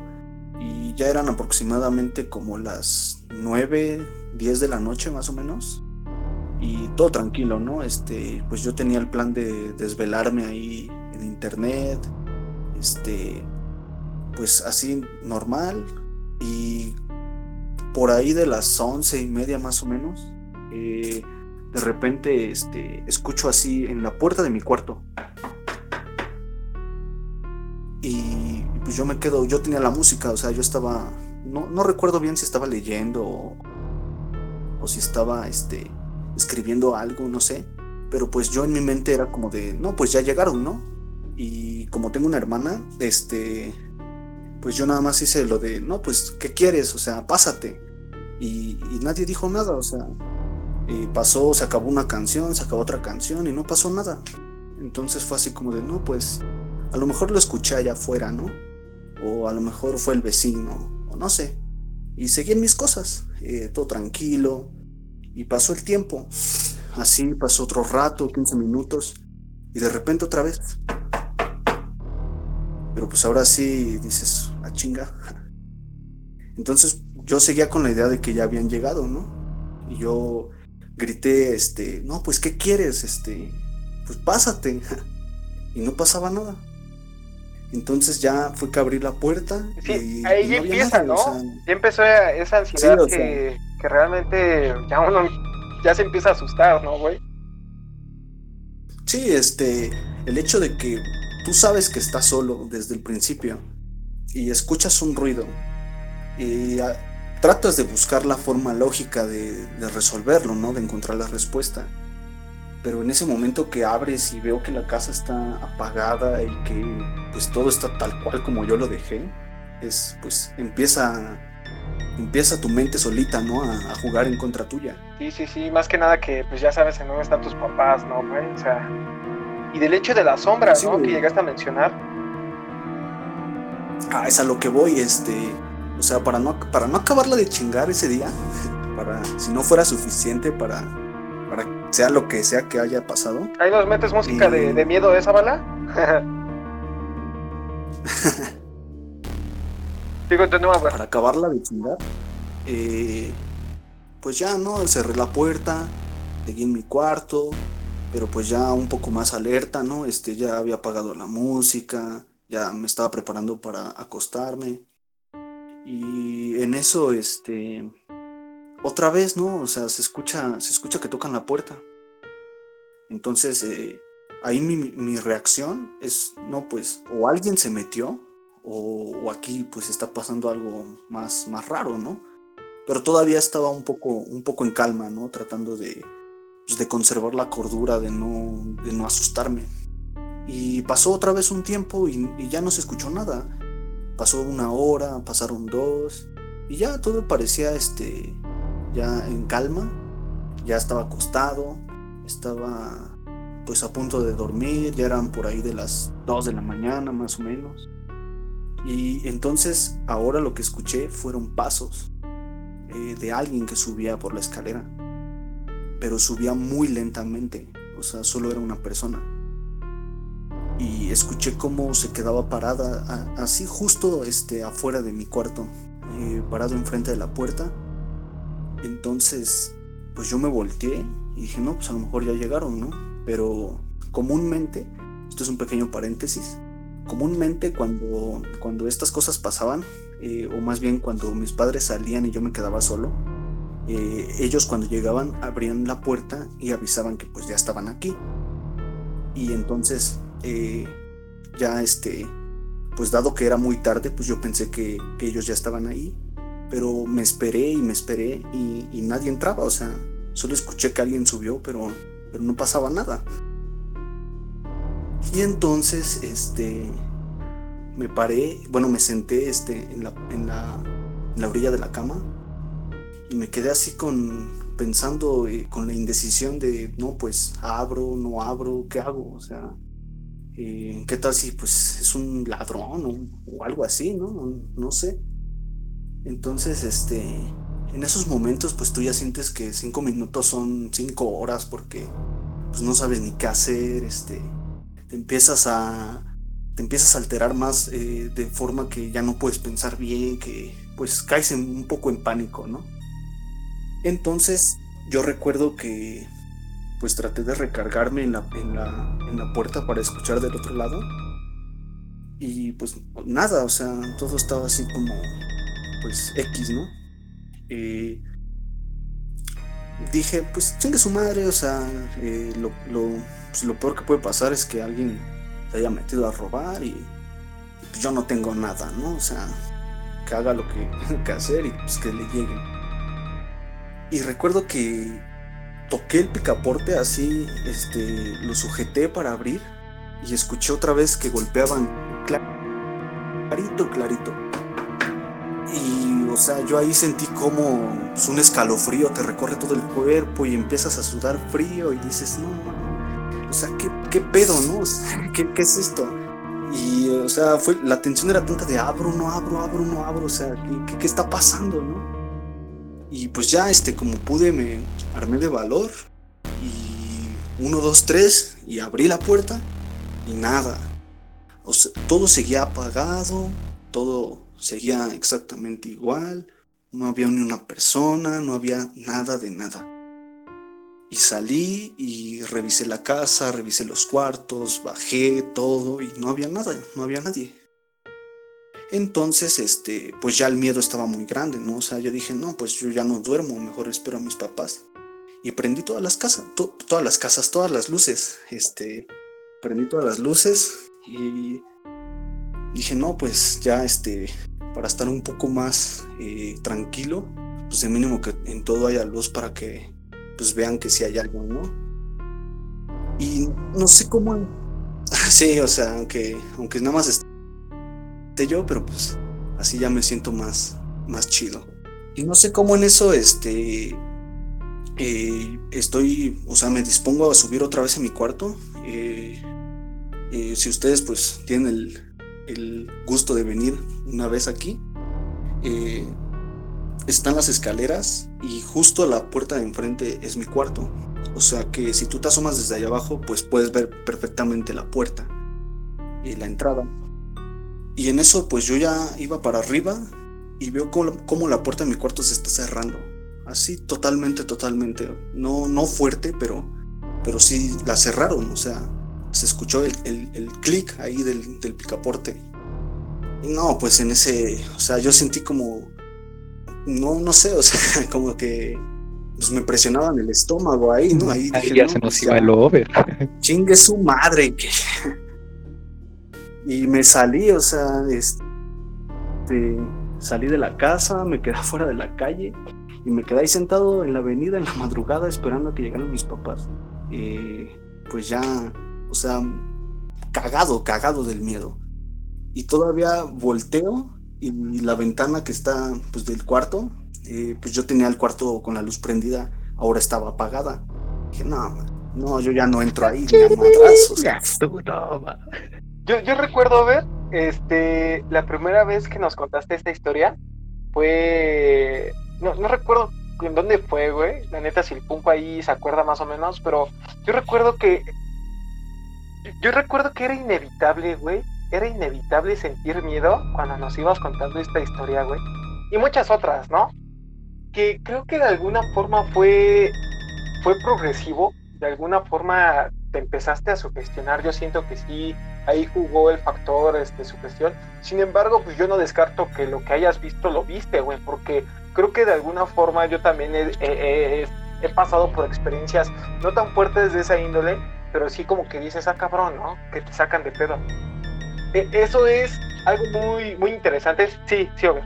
y ya eran aproximadamente como las 9, 10 de la noche más o menos. Y todo tranquilo, ¿no? Este, pues yo tenía el plan de desvelarme ahí en internet, este, pues así normal. Y por ahí de las once y media más o menos, eh, de repente este, escucho así en la puerta de mi cuarto. Y pues yo me quedo, yo tenía la música, o sea, yo estaba, no, no recuerdo bien si estaba leyendo o, si estaba este, escribiendo algo, no sé. Pero pues yo en mi mente era como de, no, pues ya llegaron, ¿no? Y como tengo una hermana, este, pues yo nada más hice lo de, no, pues, ¿qué quieres? O sea, pásate. Y, y nadie dijo nada, o sea, pasó, se acabó una canción, se acabó otra canción y no pasó nada. Entonces fue así como de, no, pues a lo mejor lo escuché allá afuera, ¿no? O a lo mejor fue el vecino, o no sé. Y seguí en mis cosas, eh, todo tranquilo. Y pasó el tiempo. Así pasó otro rato, 15 minutos. Y de repente otra vez. Pero pues ahora sí dices, a chinga. Entonces yo seguía con la idea de que ya habían llegado, ¿no? Y yo grité, este, no, pues, ¿qué quieres? Este, pues pásate. Y no pasaba nada. Entonces ya fue que abrí la puerta. Sí, ahí ya empieza, ¿no? ya empezó esa ansiedad que, que, realmente ya uno ya se empieza a asustar, ¿no, güey? Sí, este, el hecho de que tú sabes que estás solo desde el principio y escuchas un ruido y tratas de buscar la forma lógica de, resolverlo, ¿no? De encontrar la respuesta. Pero en ese momento que abres y veo que la casa está apagada y que pues todo está tal cual como yo lo dejé, es pues empieza empieza tu mente solita, ¿no? A, jugar en contra tuya. Sí, sí, sí, más que nada que pues ya sabes en dónde están tus papás, ¿no, güey? O sea, y del hecho de la sombra, ¿no? Que llegaste a mencionar. Ah, es a lo que voy, este o sea, para no, para no acabarla de chingar ese día, para si no fuera suficiente para, para sea lo que sea que haya pasado. ¿Ahí nos metes música de, de, miedo de esa bala? Digo, Para acabarla de chingar, eh, pues ya, ¿no? Cerré la puerta, seguí en mi cuarto, pero pues ya un poco más alerta, ¿no? Este, ya había apagado la música, ya me estaba preparando para acostarme. Y en eso, este, otra vez, ¿no? O sea, se escucha, se escucha que tocan la puerta. Entonces, eh, ahí mi, reacción es, no, pues, o alguien se metió, o, aquí pues está pasando algo más, más raro, ¿no? Pero todavía estaba un poco, un poco en calma, ¿no? Tratando de, pues, de conservar la cordura, de no, de no asustarme. Y pasó otra vez un tiempo y ya no se escuchó nada pasó una hora, pasaron dos, y ya todo parecía este, ya en calma, ya estaba acostado, estaba pues a punto de dormir, ya eran por ahí de las 2 de la mañana más o menos. Y entonces ahora lo que escuché fueron pasos eh, de alguien que subía por la escalera, pero subía muy lentamente, o sea, solo era una persona y escuché cómo se quedaba parada así justo este, afuera de mi cuarto, eh, parado enfrente de la puerta. Entonces, pues yo me volteé y dije, no, pues a lo mejor ya llegaron, ¿no? Pero comúnmente, esto es un pequeño paréntesis, comúnmente cuando, cuando estas cosas pasaban, eh, o más bien cuando mis padres salían y yo me quedaba solo, eh, ellos cuando llegaban abrían la puerta y avisaban que pues ya estaban aquí. Y entonces eh, ya este, pues dado que era muy tarde, pues yo pensé que, ellos ya estaban ahí, pero me esperé y me esperé y, nadie entraba, o sea, solo escuché que alguien subió, pero, pero no pasaba nada. Y entonces, este, me paré, bueno, me senté este, en, la, en, la, la orilla de la cama y me quedé así con pensando eh, con la indecisión de, no, pues abro, no abro, ¿qué hago? O sea, eh, ¿qué tal si pues es un ladrón o, algo así, ¿no? ¿no? No sé. Entonces, este, en esos momentos pues tú ya sientes que cinco minutos son cinco horas porque pues no sabes ni qué hacer, este, te empiezas a, te empiezas a alterar más eh, de forma que ya no puedes pensar bien, que pues caes un poco en pánico, ¿no? Entonces yo recuerdo que pues traté de recargarme en la, en la, en la puerta para escuchar del otro lado. Y pues nada, o sea, todo estaba así como pues X, ¿no? Eh, dije, pues chingue su madre, o sea, eh, lo, lo, pues, lo, peor que puede pasar es que alguien se haya metido a robar y, pues, yo no tengo nada, ¿no? O sea, que haga lo que tenga que hacer y pues que le lleguen. Y recuerdo que toqué el picaporte así, este, lo sujeté para abrir y escuché otra vez que golpeaban clarito, clarito. Y, o sea, yo ahí sentí como pues, un escalofrío te recorre todo el cuerpo y empiezas a sudar frío y dices, no, o sea, ¿qué, qué pedo, no? ¿qué, ¿qué, es esto? Y, o sea, fue, la tensión era tanta de abro, no abro, abro, no abro, o sea, ¿qué, qué está pasando, no? Y pues ya, este, como pude, me armé de valor. Y uno, dos, tres, y abrí la puerta. Y nada. Todo seguía apagado, todo seguía exactamente igual. No había ni una persona, no había nada de nada. Y salí y revisé la casa, revisé los cuartos, bajé todo y no había nada, no había nadie. Entonces, este, pues ya el miedo estaba muy grande, ¿no? O sea, yo dije, no, pues yo ya no duermo, mejor espero a mis papás. Y prendí todas las casas, todas las casas, todas las luces. Este, prendí todas las luces y dije, no, pues ya, este, para estar un poco más eh, tranquilo, pues de mínimo que en todo haya luz para que, pues vean que sí hay algo, ¿no? Y no sé cómo, sí, o sea, aunque, aunque nada más yo, pero pues así ya me siento más, más chido. Y no sé cómo en eso, este, eh, estoy, o sea, me dispongo a subir otra vez en mi cuarto. Eh, eh, si ustedes pues tienen el, el, gusto de venir una vez aquí, están las escaleras y justo a la puerta de enfrente es mi cuarto. O sea que si tú te asomas desde allá abajo, pues puedes ver perfectamente la puerta y la entrada. Y en eso pues yo ya iba para arriba y veo cómo, la puerta de mi cuarto se está cerrando. Así totalmente, totalmente. No, no fuerte, pero, pero sí la cerraron. O sea, se escuchó el, el, clic ahí del, del, picaporte. Y no, pues en ese, o sea, yo sentí como, no, no sé, o sea, como que pues me presionaban el estómago ahí, ¿no? Ahí, ahí ya se nos pues, iba el over. Chingue su madre, que y me salí, o sea, este, salí de la casa, me quedé fuera de la calle y me quedé ahí sentado en la avenida en la madrugada esperando a que llegaran mis papás. pues ya, o sea, cagado, cagado del miedo. Y todavía volteo y la ventana que está pues del cuarto, eh, pues yo tenía el cuarto con la luz prendida, ahora estaba apagada. Dije, no, no, yo ya no entro ahí, ni a madrazos. Yo, yo recuerdo ver, este, la primera vez que nos contaste esta historia fue, no, no recuerdo en dónde fue, güey. La neta, si el Punco ahí se acuerda más o menos, pero yo recuerdo que, yo recuerdo que era inevitable, güey. Era inevitable sentir miedo cuando nos ibas contando esta historia, güey. Y muchas otras, ¿no? Que creo que de alguna forma fue, fue progresivo, de alguna forma te empezaste a sugestionar, yo siento que sí, ahí jugó el factor este, sugestión. Sin embargo, pues yo no descarto que lo que hayas visto lo viste, güey, porque creo que de alguna forma yo también he, pasado por experiencias no tan fuertes de esa índole, pero sí como que dices, ah, cabrón, ¿no? Que te sacan de pedo. E, eso es algo muy, muy interesante. Sí, sí, obvio.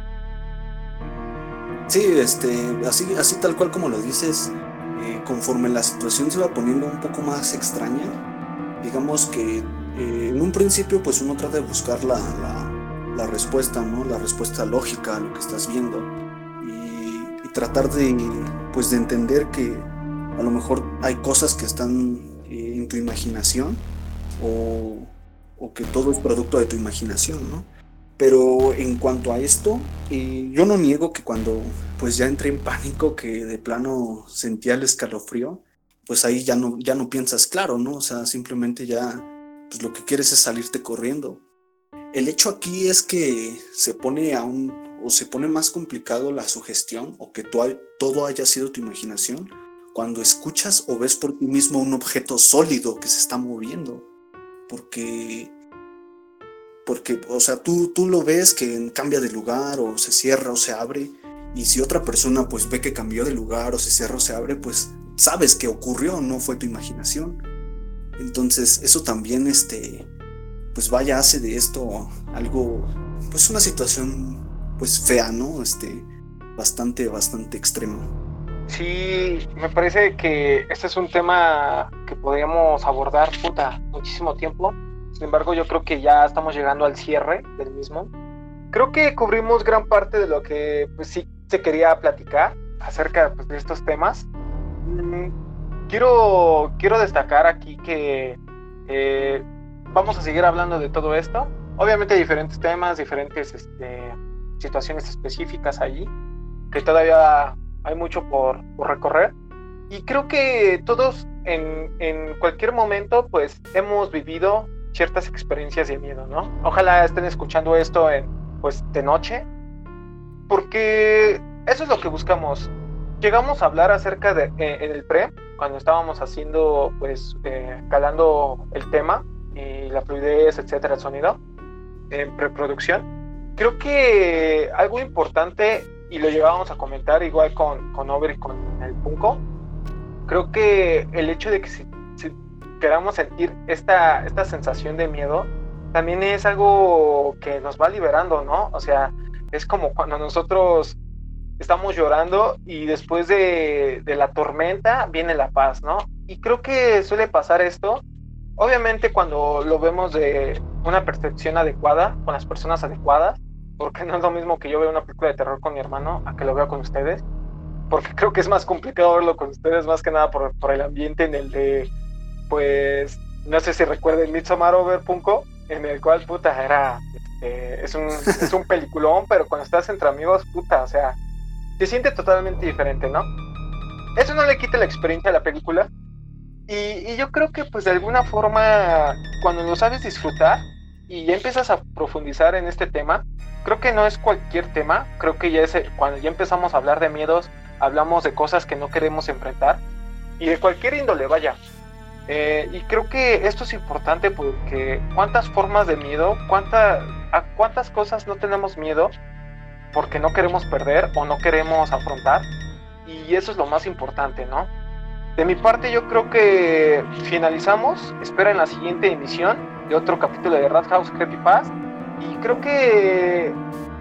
Sí, este, así, así tal cual como lo dices, eh, conforme la situación se va poniendo un poco más extraña, digamos que eh, en un principio pues uno trata de buscar la, la respuesta, ¿no? La respuesta lógica a lo que estás viendo. Y, y, tratar de, pues, de entender que a lo mejor hay cosas que están eh, en tu imaginación o, o, que todo es producto de tu imaginación, ¿no? Pero en cuanto a esto, eh, yo no niego que cuando pues ya entré en pánico, que de plano sentía el escalofrío, pues ahí ya no, ya no piensas claro, ¿no? O sea, simplemente ya pues lo que quieres es salirte corriendo. El hecho aquí es que se pone aún o se pone más complicado la sugestión o que todo haya sido tu imaginación cuando escuchas o ves por ti mismo un objeto sólido que se está moviendo. Porque porque, o sea, tú, tú lo ves que cambia de lugar o se cierra o se abre, y si otra persona pues ve que cambió de lugar o se cierra o se abre, pues sabes que ocurrió, no fue tu imaginación. Entonces, eso también, este, pues vaya, hace de esto algo, pues una situación, pues fea, ¿no? Este, bastante, bastante extrema. Sí, me parece que este es un tema que podríamos abordar, puta, muchísimo tiempo sin embargo, yo creo que ya estamos llegando al cierre del mismo. Creo que cubrimos gran parte de lo que pues, sí se quería platicar acerca pues, de estos temas. Quiero, quiero destacar aquí que eh, vamos a seguir hablando de todo esto. Obviamente diferentes temas, diferentes este, situaciones específicas allí, que todavía hay mucho por, por recorrer. Y creo que todos en, en, cualquier momento pues hemos vivido ciertas experiencias de miedo, ¿no? Ojalá estén escuchando esto en, pues, de noche, porque eso es lo que buscamos. Llegamos a hablar acerca de, eh, en el pre, cuando estábamos haciendo, pues, eh, calando el tema y la fluidez, etcétera, el sonido, en preproducción. Creo que algo importante, y lo llevábamos a comentar igual con, con Over y con el Punco, creo que el hecho de que se queramos sentir esta, esta sensación de miedo, también es algo que nos va liberando, ¿no? O sea, es como cuando nosotros estamos llorando y después de, de, la tormenta viene la paz, ¿no? Y creo que suele pasar esto, obviamente cuando lo vemos de una percepción adecuada, con las personas adecuadas, porque no es lo mismo que yo vea una película de terror con mi hermano a que lo vea con ustedes, porque creo que es más complicado verlo con ustedes, más que nada por, por el ambiente en el de pues no sé si recuerden Midsommar Over Punko, en el cual, puta, era, este, es, un, es un peliculón, pero cuando estás entre amigos, puta, o sea, se siente totalmente diferente, ¿no? Eso no le quita la experiencia a la película. Y, y, yo creo que, pues, de alguna forma, cuando lo sabes disfrutar y ya empiezas a profundizar en este tema, creo que no es cualquier tema, creo que ya es, cuando ya empezamos a hablar de miedos, hablamos de cosas que no queremos enfrentar y de cualquier índole, vaya, eh, y creo que esto es importante porque cuántas formas de miedo, cuánta, a cuántas cosas no tenemos miedo porque no queremos perder o no queremos afrontar. Y eso es lo más importante, ¿no? De mi parte yo creo que finalizamos. Esperen la siguiente emisión de otro capítulo de Rat House Creepy Pass. Y creo que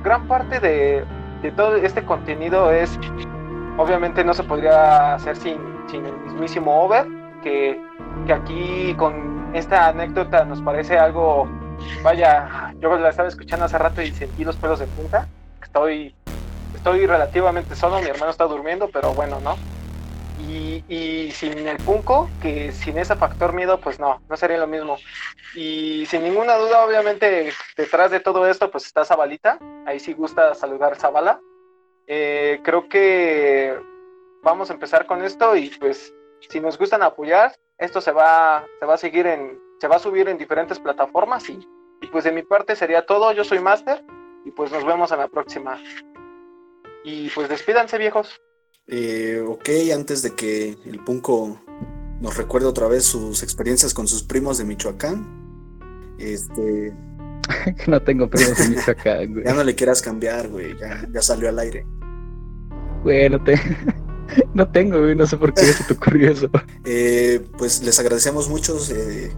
gran parte de, de, todo este contenido es, obviamente no se podría hacer sin, sin el mismísimo Over, que que aquí con esta anécdota nos parece algo, vaya, yo la estaba escuchando hace rato y sentí los pelos de punta. Estoy, estoy relativamente solo, mi hermano está durmiendo, pero bueno, ¿no? Y, y, sin el punco, que sin ese factor miedo, pues no, no sería lo mismo. Y sin ninguna duda, obviamente, detrás de todo esto, pues está Zabalita. Ahí sí gusta saludar Zabala. Eh, creo que vamos a empezar con esto y pues si nos gustan apoyar, esto se va, se va a seguir en, se va a subir en diferentes plataformas y, y pues de mi parte sería todo. Yo soy Master y pues nos vemos en la próxima. Y pues despídanse viejos. Eh, ok, antes de que el Punco nos recuerde otra vez sus experiencias con sus primos de Michoacán. Este. no tengo primos de Michoacán, güey. ya no le quieras cambiar, güey. Ya, ya salió al aire. Güey, no te. No tengo, no sé por qué se te ocurrió eso. Eh, pues les agradecemos mucho eh,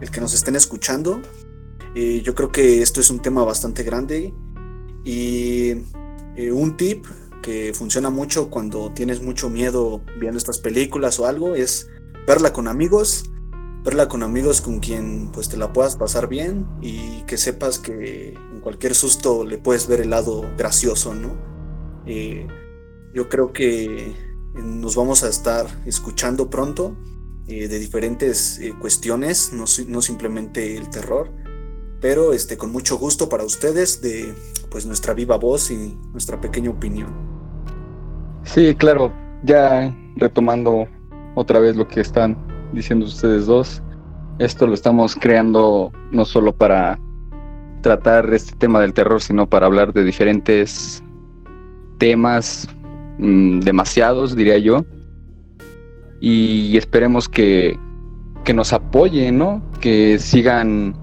el, que nos estén escuchando. Eh, yo creo que esto es un tema bastante grande y un tip que funciona mucho cuando tienes mucho miedo viendo estas películas o algo es verla con amigos, verla con amigos con quien pues te la puedas pasar bien y que sepas que en cualquier susto le puedes ver el lado gracioso, ¿no? Eh, yo creo que nos vamos a estar escuchando pronto eh, de diferentes eh, cuestiones, no, no, simplemente el terror, pero este, con mucho gusto para ustedes de pues nuestra viva voz y nuestra pequeña opinión. Sí, claro, ya retomando otra vez lo que están diciendo ustedes dos, esto lo estamos creando no solo para tratar este tema del terror, sino para hablar de diferentes temas, mm, demasiados diría yo, y esperemos que, que nos apoyen, ¿no? Que sigan,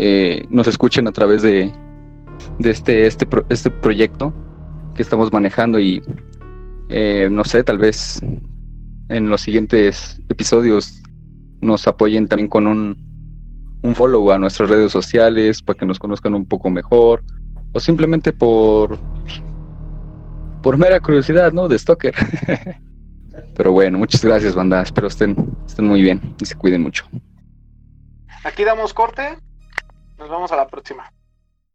eh, nos escuchen a través de, de este, este, este proyecto que estamos manejando y eh, no sé, tal vez en los siguientes episodios nos apoyen también con un, un follow a nuestras redes sociales para que nos conozcan un poco mejor o simplemente por por mera curiosidad, ¿no? De Stalker. Pero bueno, muchas gracias, banda. Espero estén, estén muy bien y se cuiden mucho. Aquí damos corte. Nos vemos a la próxima.